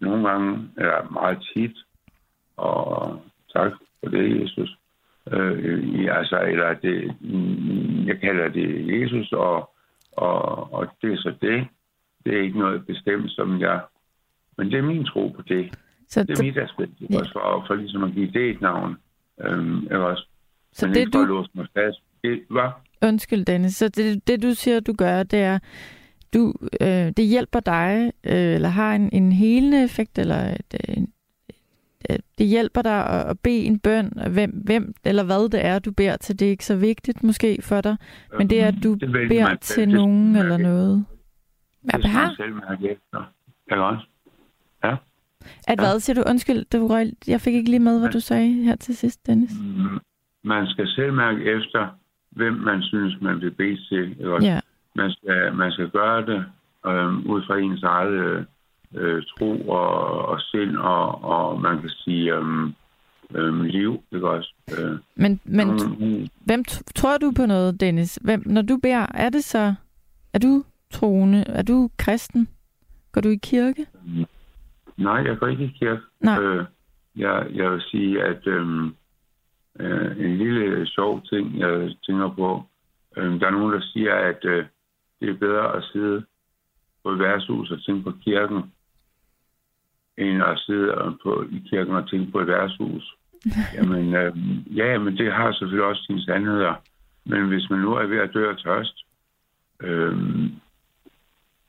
nogle gange, eller meget tit, og tak for det, Jesus, øh, i- altså, eller det, jeg kalder det Jesus, og, og, og det er så det. Det er ikke noget bestemt, som jeg men det er min tro på det. Så, Det er mit aspekt, Ja. også for, for ligesom at give det et navn. Øhm, også? så Men det ikke for at du... låse mig fast. Det var, Undskyld, Dennis. Så det, det du siger, du gør, det er, du, øh, det hjælper dig, øh, eller har en, en helende effekt, eller et, øh, øh, det hjælper dig at, at bede en bøn, hvem, hvem eller hvad det er, du beder til. Det er ikke så vigtigt måske for dig, men det er, at du det beder til nogen eller noget. Hvad det man selv mærke efter. Ikke også? At hvad siger du? Undskyld, det røg, jeg fik ikke lige med, hvad du sagde her til sidst, Dennis. Mm, Man skal selv mærke efter, hvem man synes, man vil bede til. Også? Ja, Man, skal, man skal gøre det øhm, ud fra ens eget øh, øh, tro og, og sind, og, og man kan sige øhm, øhm, liv. Ikke også? Øh, men, men mm, Hvem tror du på noget, Dennis? Hvem, når du beder, er det så... Er du troende? Er du kristen? Går du i kirke? Nej, jeg går ikke i kirke. Nej. Øh, jeg, jeg vil sige, at øhm, øh, en lille sjov ting, jeg tænker på, øh, der er nogen, der siger, at øh, det er bedre at sidde på et værtshus og tænke på kirken, end at sidde på, i kirken og tænke på et værtshus. Jamen, øh, ja, men det har selvfølgelig også sine sandheder. Men hvis man nu er ved at dø af tørst, øh,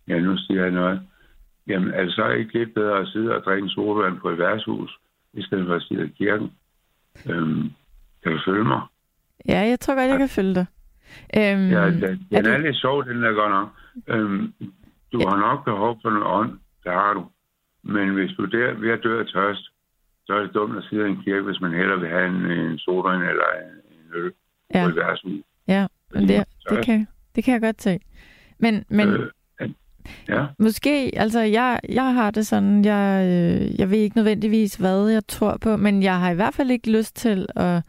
ja, nu siger jeg noget, Jamen, er det så ikke lidt bedre at sidde og drikke sodavand på et værtshus, i stedet for at sidde i kirken? Øhm, kan du følge mig? Ja, jeg tror godt, jeg kan følge dig. Øhm, Ja, den, er den du- er lidt sjov, den der godt nok. Øhm, du Ja. har nok behov for noget ånd, det har du. Men hvis du er der ved at dø af tørst, så er det dumt at sidde i en kirke, hvis man hellere vil have en, en sodavand eller en, en øl Ja. på et værtshus. ja, men det, det, kan, det kan jeg godt se. Men, men Øh, ja, Måske, altså jeg, jeg har det sådan, jeg, øh, jeg ved ikke nødvendigvis, hvad jeg tror på, men jeg har i hvert fald ikke lyst til at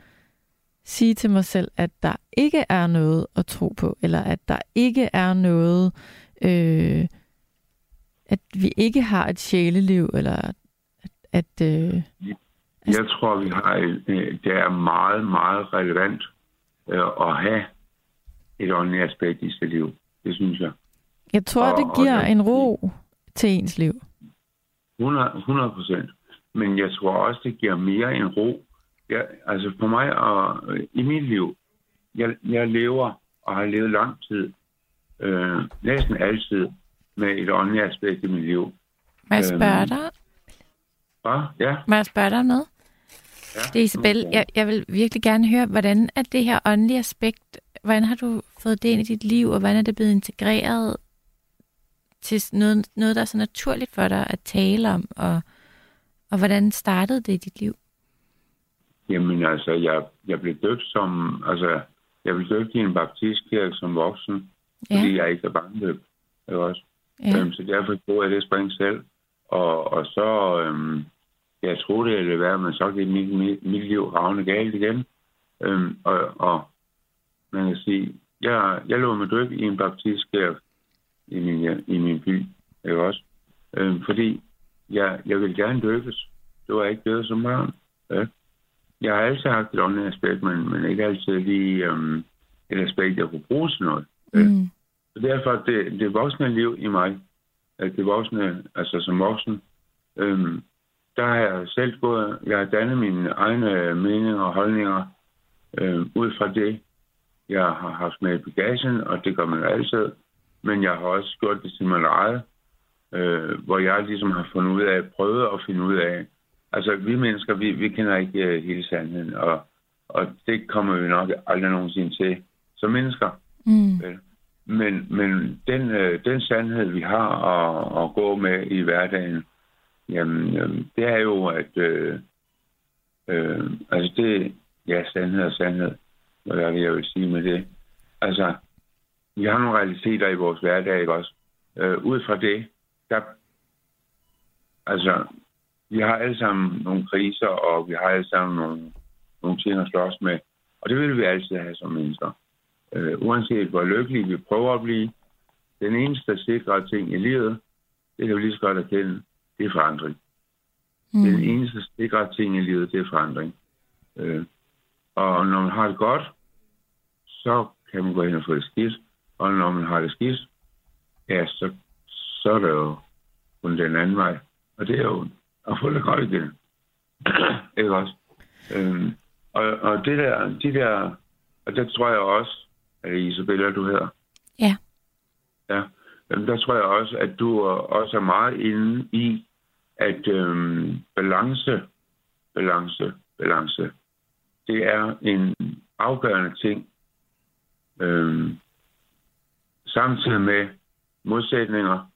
sige til mig selv, at der ikke er noget at tro på, eller at der ikke er noget, øh, at vi ikke har et sjæleliv, eller at, at øh, jeg tror, vi har et, øh, det er meget, meget relevant øh, at have et åndeligt aspekt i sit liv. Det synes jeg. Jeg tror, Og- det og giver jeg- en ro til ens liv. 100 procent. Men jeg tror også, det giver mere en ro. Jeg, altså for mig og øh, i mit liv, jeg, jeg lever og har levet lang tid, øh, næsten altid, med et åndeligt aspekt i mit liv. Må jeg spørge Øhm, dig? Hva? Ja, Må jeg spørge dig noget? ja. Det er Isabel, jeg, jeg vil virkelig gerne høre, hvordan er det her åndelige aspekt, hvordan har du fået det ind i dit liv, og hvordan er det blevet integreret til noget, noget der er så naturligt for dig at tale om, og, og hvordan startede det i dit liv? Jamen altså, jeg, jeg blev døbt som, altså, jeg blev døbt i en baptistkirke som voksen, Ja, fordi jeg ikke er barndøbt. Ikke også? ja. Øhm, så derfor tog jeg det spring selv. Og, og så, øhm, jeg troede det ville være, men så gik mit, mit, mit liv ravne galt igen. Øhm, og, og man kan sige, jeg, jeg lå med døb i en baptistkirke i min, i min by. Ikke også? Øhm, fordi jeg, jeg ville gerne døbes. Det var ikke død som barn. Ja. Jeg har altid haft et åndeligt aspekt, men, men ikke altid lige øhm, et aspekt, jeg kunne bruge til noget. Mm. Så derfor, det, det voksne liv i mig, at det voksne, altså som voksen, øhm, der har jeg selv gået, jeg har dannet mine egne meninger og holdninger øhm, ud fra det, jeg har haft med i bagagen, og det gør man altid, men jeg har også gjort det til mig eget, øh, hvor jeg ligesom har fundet ud af, prøvet at finde ud af, altså vi mennesker, vi, vi kender ikke uh, hele sandheden, og, og det kommer vi nok aldrig nogensinde til som mennesker. Mm. Men, men den, øh, den sandhed, vi har at, at gå med i hverdagen, jamen, øh, det er jo, at øh, øh, altså det, ja, sandhed og sandhed, hvad er det, jeg vil sige med det? Altså, vi har nogle realiteter i vores hverdag, ikke også? Øh, ud fra det, der, altså, vi har alle sammen nogle kriser, og vi har alle sammen nogle, nogle ting at slås med. Og det vil vi altid have som mennesker. Øh, uanset hvor lykkelige vi prøver at blive, den eneste sikre ting i livet, det kan vi lige så godt erkende, det er forandring. Mm. Den eneste sikre ting i livet, det er forandring. Øh, og når man har det godt, så kan man gå ind og få det skidt. Og når man har det skidt, ja, så, så er det jo kun den anden vej. Og det er jo at få det godt igen. ikke også? Øhm, og, og det der, de der, og der tror jeg også, at Isabella, du hedder. Ja. Ja, Jamen, der tror jeg også, at du også er meget inde i, at øhm, balance, balance, balance, det er en afgørende ting. Øhm, samtidig med modsætninger,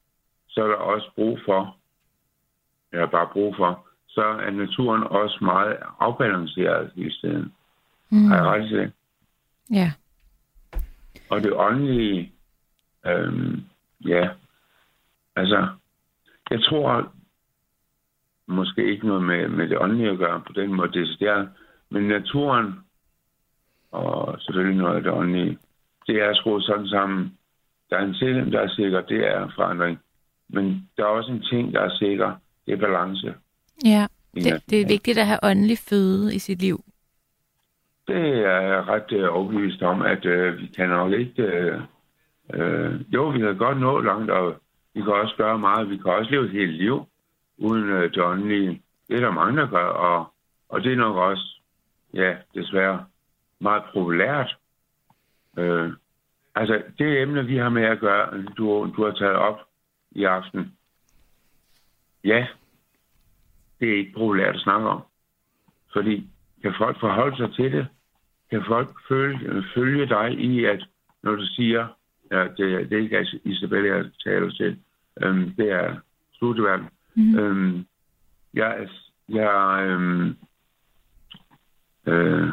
så er der også brug for, eller bare brug for, så er naturen også meget afbalanceret i stedet. Mm. Har jeg ret til det? Ja. Og det åndelige, øhm, ja, altså, jeg tror måske ikke noget med, med det åndelige at gøre på den måde, det er, men naturen, og selvfølgelig noget af det åndelige, det er skruet sådan sammen. Der er en ting, der er sikker, det er forandring. Men der er også en ting, der er sikker, det er balance. Ja, det, det er vigtigt at have åndelig føde i sit liv. Det er jeg ret øh, overbevist om, at øh, vi kan nok ikke... Øh, øh, jo, vi kan godt nå langt, og vi kan også gøre meget. Vi kan også leve et helt liv uden øh, det åndelige. Det er der mange, der gør, og, og det er nok også, ja, desværre, meget populært. Øh, altså, det emne, vi har med at gøre, du, du har taget op i aften, ja, det er ikke populært at snakke om. Fordi kan folk forholde sig til det? Kan folk følge, følge dig i, at når du siger, ja, det, det er ikke Isabelle, jeg taler til, øhm, det er studieverden. Mm-hmm. Øhm, jeg, jeg øhm, øh,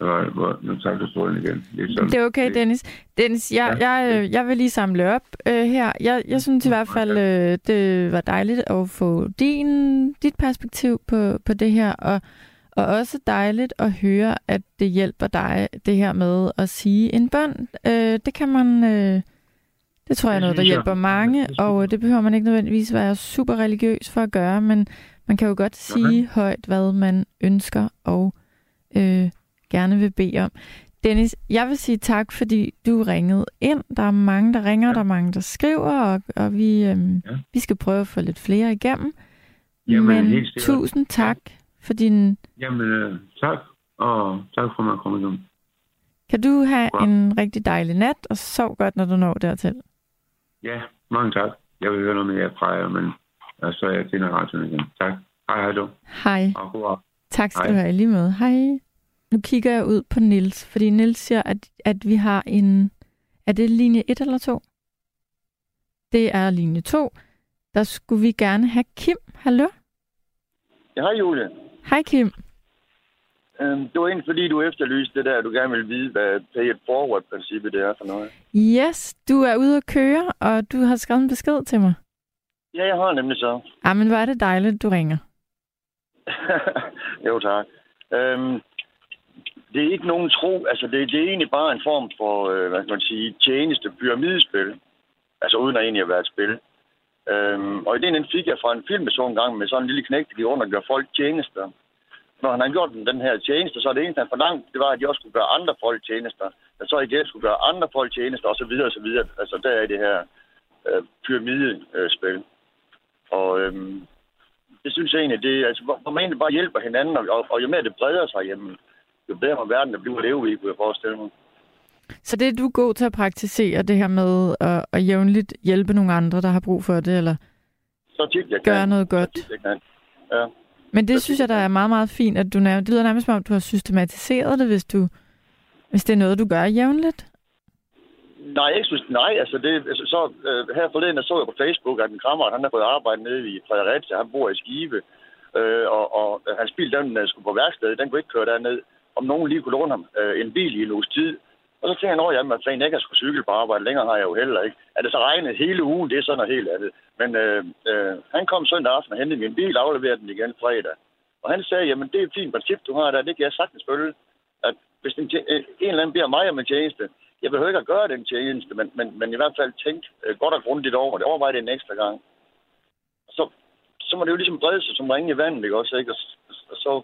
hvor, hvor, nu stolen igen. Det er, det er okay, Dennis. Dennis, jeg, ja. jeg, øh, jeg vil lige samle op øh, her. Jeg, jeg synes i hvert fald, øh, det var dejligt at få din, dit perspektiv på, på det her, og og også dejligt at høre, at det hjælper dig, det her med at sige en bøn. Øh, det kan man... Øh, det tror jeg er noget, der hjælper mange, og det behøver man ikke nødvendigvis være super religiøs for at gøre, men man kan jo godt sige okay. højt, hvad man ønsker og øh, gerne vil bede om. Dennis, jeg vil sige tak, fordi du ringede ind. Der er mange, der ringer, ja. der er mange, der skriver, og, og vi, øhm, ja. vi skal prøve at få lidt flere igennem. Jamen, Men tusind tak for din... Jamen, øh, tak, og tak for, at jeg kom igennem. Kan du have ja. en rigtig dejlig nat, og sov godt, når du når dertil. Ja, mange tak. Jeg vil høre noget med jer fra jer, men øh, så er jeg til radioen igen. Tak. Hej, hej du. Hej. Og god Tak skal hej. du have lige med. Hej. Nu kigger jeg ud på Nils, fordi Nils siger, at, at vi har en... Er det linje 1 eller 2? Det er linje 2. Der skulle vi gerne have Kim. Hallo? Ja, hej Julie. Hej Kim. Øhm, det var egentlig fordi, du efterlyste det der, du gerne vil vide, hvad pay it forward-princippet det er for noget. Yes, du er ude at køre, og du har skrevet en besked til mig. Ja, jeg har nemlig så. Ja, men hvor er det dejligt, du ringer. jo, tak. Øhm, det er ikke nogen tro, altså det, det er egentlig bare en form for, øh, hvad skal man sige, tjeneste, pyramidespil. Altså uden at egentlig at være et spil. Øhm, og ideen den fik jeg fra en film, så en gang med sådan en lille knægt, der gik rundt og gør folk tjenester. Når han har gjort den her tjeneste, så er det eneste, han forlangte, det var, at de også skulle gøre andre folk tjenester. Der så igen skulle gøre andre folk tjenester, og så videre og så videre. Altså, der er det her øh, pyramidespil. Og øhm, det synes jeg egentlig, det, altså, hvor man egentlig bare hjælper hinanden, og, og, og jo mere det breder sig, jamen, jo bedre verden der bliver at leve i, kunne jeg forestille mig. Så det er du god til at praktisere, det her med at, at jævnligt hjælpe nogle andre, der har brug for det, eller? så tit jeg Gør kan. noget godt. Så tit jeg kan. Ja. Men det synes jeg, der er meget, meget fint, at du nærmest, det lyder nærmest som om, du har systematiseret det, hvis, du, hvis det er noget, du gør jævnligt. Nej, jeg synes, nej, altså det, altså, så øh, her forleden så jeg på Facebook, at en kammerat, han har fået arbejde nede i Fredericia, han bor i Skive, øh, og, og hans bil, den skulle på værksted, den kunne ikke køre derned. Om nogen lige kunne låne ham øh, en bil i en uges tid. Og så tænkte jeg, at jamen, fanden, jeg kan sgu cykle på arbejde, længere har jeg jo heller ikke. Er det så regnet hele ugen, det er sådan noget helt andet. Men øh, øh, han kom søndag aften og hentede min bil, afleverede den igen fredag. Og han sagde, jamen det er et fint princip, du har der, det kan jeg sagtens følge. At hvis en, øh, en eller anden beder mig om en tjeneste, jeg behøver ikke at gøre den tjeneste, men, men, men i hvert fald tænk øh, godt og grundigt over det. Overvej det en ekstra gang. Så, så må det jo ligesom brede sig som ringe i vandet, ikke også? Ikke? Og, og, så,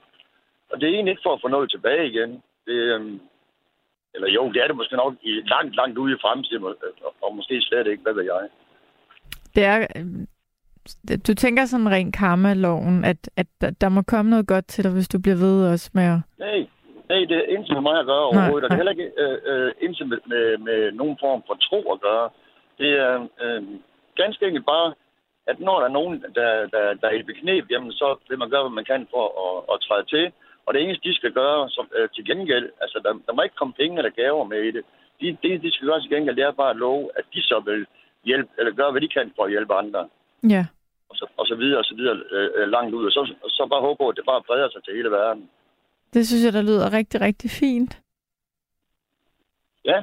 og det er egentlig ikke for at få noget tilbage igen. Det, øhm, eller jo, det er det måske nok i langt, langt ude i fremtiden, og, og måske slet ikke, hvad ved jeg. Det er, øh, du tænker sådan rent karma-loven, at, at der, må komme noget godt til dig, hvis du bliver ved også med at... Nej, nej, det er intet med mig at gøre overhovedet, og det er heller ikke øh, øh, intet med, med, med nogen form for tro at gøre. Det er øh, ganske enkelt bare, at når der er nogen, der, der, der er i beknep, jamen så vil man gøre, hvad man kan for at, at træde til. Og det eneste, de skal gøre som, øh, til gengæld, altså der, der må ikke komme penge eller gaver med i det. De, det, de skal gøre til gengæld, det er bare at love, at de så vil hjælpe, eller gøre, hvad de kan for at hjælpe andre. Ja, Og så, og så videre, og så videre øh, øh, langt ud. Og så, og så bare håbe på, at det bare breder sig til hele verden. det synes jeg, der lyder rigtig, rigtig fint. Ja,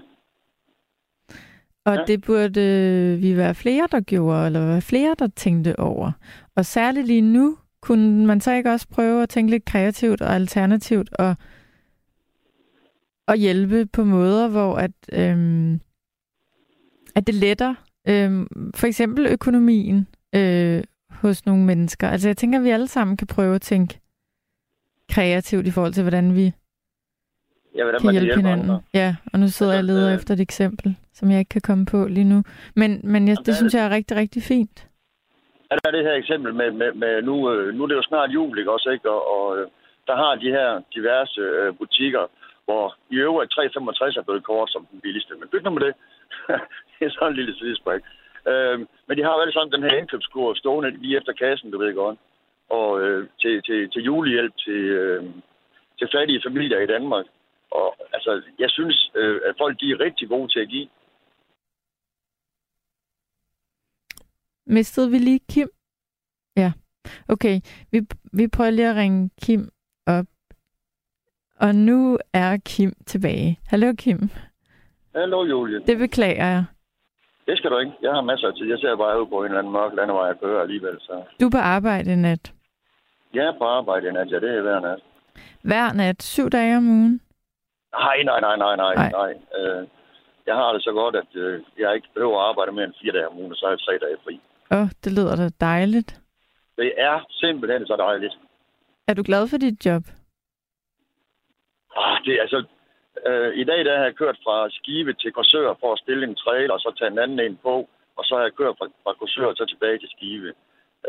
Og Ja. det burde øh, vi være flere, der gjorde, eller være flere, der tænkte over. Og særligt lige nu, kunne man så ikke også prøve at tænke lidt kreativt og alternativt, og, og hjælpe på måder, hvor at, øhm, at det letter øhm, for eksempel økonomien øh, hos nogle mennesker. Altså jeg tænker, at vi alle sammen kan prøve at tænke kreativt i forhold til, hvordan vi ja hvordan kan man hjælpe hinanden. andre. Ja, og nu sidder jeg og Altså, leder øh, efter et eksempel, som jeg ikke kan komme på lige nu. Men, men jeg, det er synes det? jeg er rigtig, rigtig fint. Ja, der er det her eksempel med, med, med nu, øh, nu er det jo snart jul, ikke også, ikke? Og, og øh, der har de her diverse øh, butikker, hvor i øvrigt 365 er blevet kort som den billigste. Men byt nu med det. det er sådan en lille sidespræk. Øh, men de har jo alle sammen den her indkøbskur stående lige efter kassen, du ved godt. Og øh, til, til, til julehjælp til, øh, til fattige familier i Danmark. Og altså, jeg synes, øh, at folk de er rigtig gode til at give. Mistede vi lige Kim? Ja. Okay, vi, vi prøver lige at ringe Kim op. Og nu er Kim tilbage. Hallo Kim. Hallo, Julie. Det beklager jeg. Det skal du ikke. Jeg har masser af tid. Jeg ser bare ud på en eller anden mørk landevej at køre alligevel. Så. Du er på arbejde i nat. Jeg er på arbejde i nat, ja, det er hver nat. Hver nat, syv dage om ugen. Nej, nej, nej, nej, nej, Nej. nej. Øh, jeg har det så godt, at øh, jeg ikke behøver at arbejde mere end fire dage om ugen, og så har jeg tre dage fri. Åh, oh, det lyder da dejligt. Det er simpelthen så dejligt. Er du glad for dit job? Ah, det er altså... Øh, I dag der har jeg kørt fra Skive til Korsør for at stille en trailer, og så tage en anden en på, og så har jeg kørt fra, fra Korsør og så tilbage til Skive.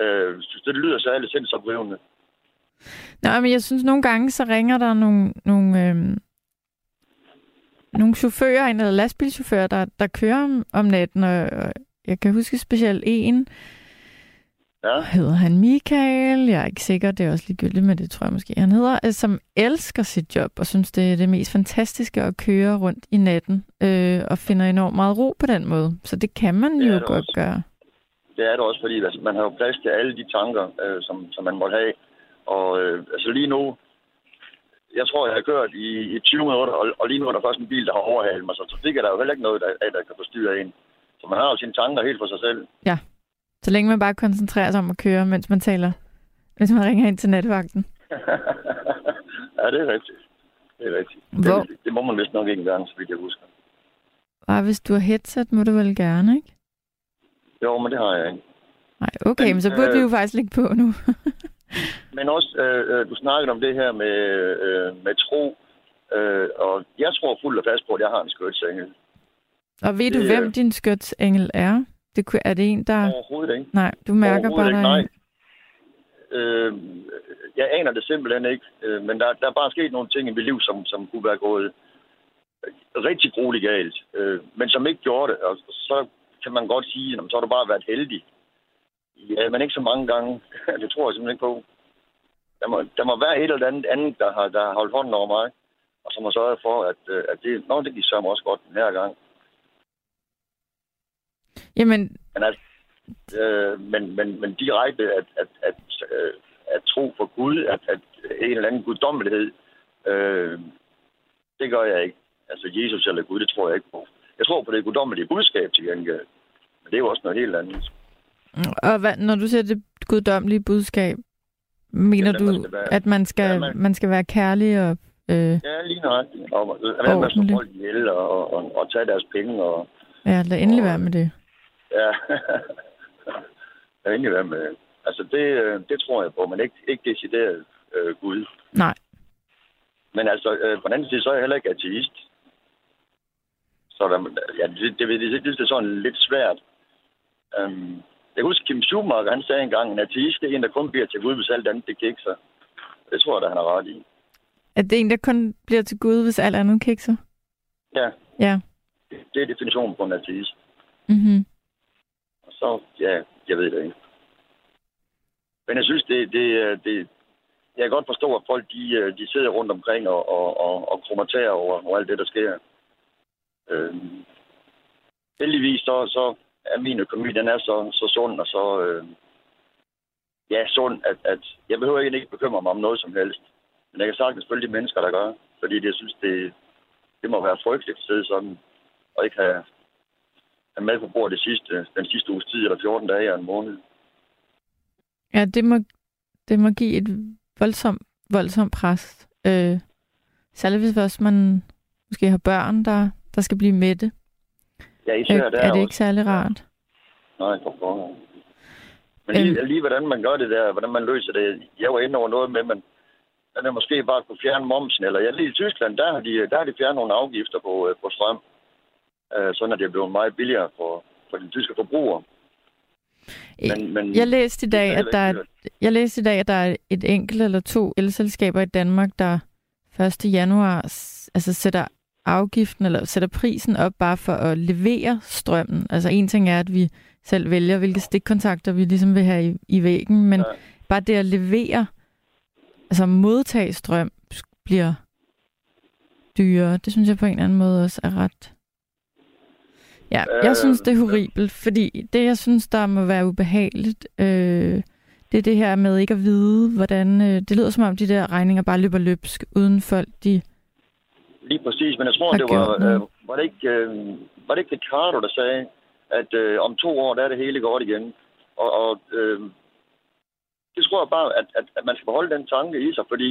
Øh, synes, det lyder så alle sindsoprivende. Nå, men jeg synes nogle gange, så ringer der nogle, nogle, øhm, nogle chauffører ind, eller lastbilchauffører, der, der kører om, om natten, og jeg kan huske specielt en, Ja, hedder han Michael, jeg er ikke sikker, det er også ligegyldigt, men det tror jeg måske, han hedder, øh, som elsker sit job, og synes, det er det mest fantastiske at køre rundt i natten, øh, og finder enormt meget ro på den måde. Så det kan man Det jo godt også. gøre. det er det også, fordi altså, man har jo plads til alle de tanker, øh, som, som man måtte have. Og øh, altså lige nu, jeg tror, jeg har kørt i, i 20 minutter, og, og lige nu er der først en bil, der har overhalet mig, så trafik er der jo heller ikke noget, der, der kan forstyrre en. Så man har jo sine tanker helt for sig selv. Så længe man bare koncentrerer sig om at køre, mens man taler, hvis man ringer ind til nattevagten. ja, det er rigtigt. Det er rigtigt. Hvor- Det, det må man vist nok ikke engang, så vidt jeg husker. Bare hvis du har headset, må du vel gerne, ikke? Jo, men det har jeg ikke. Nej, okay, men, Men, så burde øh, vi jo faktisk ligge på nu. Men også, øh, øh, du snakkede om det her med, øh, med tro, øh, og jeg tror fuldt og fast på, at jeg har en skøtsengel. Og ved du, det, hvem øh, din skøtsengel er? Det kunne, er det en, der... Overhovedet ikke. Nej, du mærker bare, ikke, nej. Øh, jeg aner det simpelthen ikke, øh, men der, der er bare sket nogle ting i mit liv, som, som kunne være gået rigtig grueligt galt, øh, men som ikke gjorde det. Og så kan man godt sige, at så har du bare været heldig. Ja, men ikke så mange gange. det tror jeg simpelthen ikke på. Der må, der må være et eller andet andet, der har, der har holdt hånden over mig, og som har sørget for, at, øh, at det, nå, det gik så også godt den her gang. Jamen, Men, altså, øh, men, men, men direkte at, at, at, øh, at tro på Gud, at, at en eller anden guddommelighed, øh, det gør jeg ikke. Altså Jesus eller Gud, det tror jeg ikke på. Jeg tror på det guddommelige budskab til gengæld. Men det er jo også noget helt andet. og hvad, når du siger det guddommelige budskab, mener Jamen, du, man være- at man skal, Ja, man- man skal være kærlig og... Øh, Ja, lige nøjagtigt. Og og at og, og, og, og tage deres penge. Og, ja, lad endelig være med det. Ja, endelig være med det. Altså, det, øh, det tror jeg på, men ikke, ikke decideret øh, Gud. Nej. Men altså, øh, på den anden side, så er jeg heller ikke ateist. Så der, ja, det, det, det, det, det er sådan lidt svært. Um, jeg husker Kim Schumacher, han sagde engang, en ateist det er en, der kun bliver til Gud, hvis alt andet det kikser. Det tror jeg, da han har ret i. At det er en, der kun bliver til Gud, hvis alt andet kikser? Ja, Ja. det er definitionen på en ateist. Mm-hmm. Og så, ja, jeg ved det ikke. Men jeg synes, det, det, øh, det, jeg kan godt forstå, at folk de, øh, de sidder rundt omkring og, og, og, og kromaterer over, over alt det, der sker. Øhm, heldigvis så, så er min økonomi, den er så, så sund og så, øh, ja, sund, at, at jeg behøver egentlig ikke bekymre mig om noget som helst. Men jeg kan sagtens følge de mennesker, der gør, fordi det, jeg synes, det, det må være frygteligt at sidde sådan og ikke have, have mad på bordet det sidste, den sidste uges tid, eller 14 dage eller en måned. Ja, det må, det må give et voldsomt, voldsomt pres. Øh, særligt hvis også man måske har børn, der, der skal blive mætte. Ja, Øh, især der er det også. ikke særlig rart? Nej, for pokker. Men lige, lige, hvordan man gør det der, hvordan man løser det. Jeg var inde over noget med, men at man måske bare kunne fjerne momsen. Eller ja, lige i Tyskland, der har de, der har de fjernet nogle afgifter på, øh, på strøm. Øh, sådan at det blevet meget billigere for, for de tyske forbrugere. Men, men, Jeg læste i dag, at der er, jeg læste i dag, at der er et enkelt eller to elselskaber i Danmark, der 1. januar altså sætter afgiften eller sætter prisen op bare for at levere strømmen. Altså en ting er, at vi selv vælger, hvilke stikkontakter vi ligesom vil have i, i væggen, men Ja. bare det at levere, altså modtage strøm, bliver dyrere. Det synes jeg på en eller anden måde også er ret... Ja, jeg Øh, synes, det er horribelt, fordi det, jeg synes, der må være ubehageligt, øh, det er det her med ikke at vide, hvordan... Øh, det lyder som om, de der regninger bare løber løbsk, uden folk, de... Lige præcis, men jeg tror, det var, øh, var, det ikke, øh, var det ikke Ricardo, der sagde, at øh, om to år, der er det hele godt igen. Og, og øh, det tror jeg bare, at, at, at man skal beholde den tanke i sig, fordi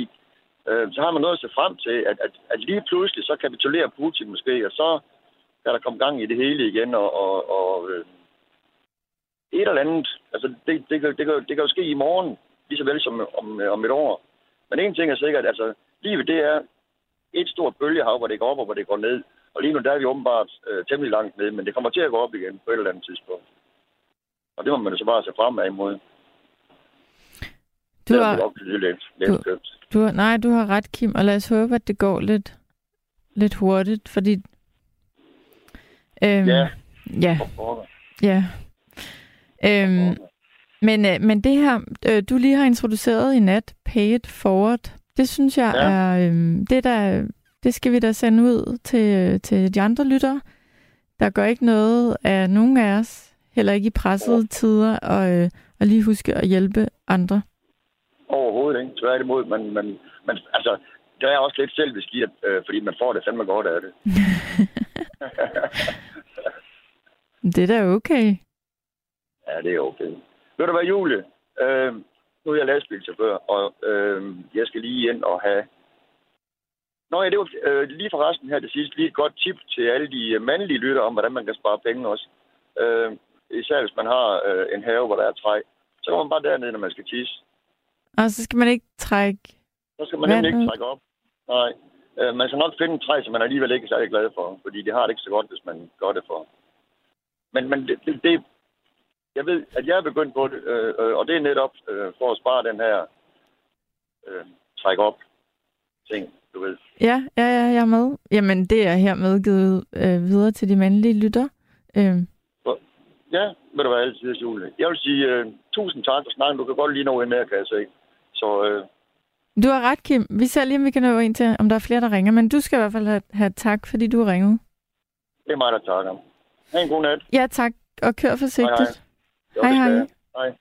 øh, så har man noget at se frem til, at, at, at lige pludselig så kapitulerer Putin måske, og så kan der komme gang i det hele igen, og, og, og øh, et eller andet, altså det, det, kan, det, kan, det kan jo ske i morgen, lige så vel som om, om et år. Men en ting er sikkert, altså livet det er et stort bølgehav, hvor det går op og hvor det går ned. Og lige nu der er vi åbenbart øh, temmelig langt nede, men det kommer til at gå op igen på et eller andet tidspunkt. Og det må man jo så bare se fremad imod. Du er har, lidt, lidt du- du nej, du har ret, Kim, og lad os håbe, at det går lidt, lidt hurtigt, fordi... Øhm, Ja. Ja, ja. Øhm, men, øh, men det her, øh, du lige har introduceret i nat, Pay It Forward, det synes jeg Ja. er, øh, det der, det skal vi da sende ud til, til de andre lyttere. Der gør ikke noget af nogen af os, heller ikke i pressede tider, og, øh, og lige huske at hjælpe andre. Overhovedet ikke. Tværtimod, men, men, men altså, der er også lidt selvbeskidt, øh, fordi man får det fandme godt af det. Det er da okay. Ja, det er okay. Ved du hvad, Julie? Øh, nu er jeg lastbilchauffør, og øh, jeg skal lige ind og have... Nå ja, det var øh, lige forresten her til sidst lige et godt tip til alle de mandlige lytter om, hvordan man kan spare penge også. Øh, især hvis man har øh, en have, hvor der er træ. Så går man bare derned, når man skal tisse. Og så skal man ikke trække... Så skal man nemlig ikke Vandet. trække op. Nej. Øh, man skal nok finde et træ, som man alligevel ikke er særlig glad for, fordi det har det ikke så godt, hvis man gør det for men, men det, det, jeg ved, at jeg er begyndt på det, øh, øh, og det er netop øh, for at spare den her øh, træk op ting, du ved. Ja, ja, ja, jeg er med. Jamen, det er her medgivet øh, videre til de mandlige lytter. Øh. Ja, ved du hvad, altid, Julie. Jeg vil sige øh, tusind tak for snakken. Du kan godt lige nå en mere, kan jeg se. Så, øh, du har ret, Kim. Vi ser lige, om vi kan nå en til, om der er flere, der ringer. Men du skal i hvert fald have, have tak, fordi du ringede. Det er mig, der takker. Ha' en god nat. Ja, tak. Og kør forsigtigt. Hej, hej. hej, hej. hej.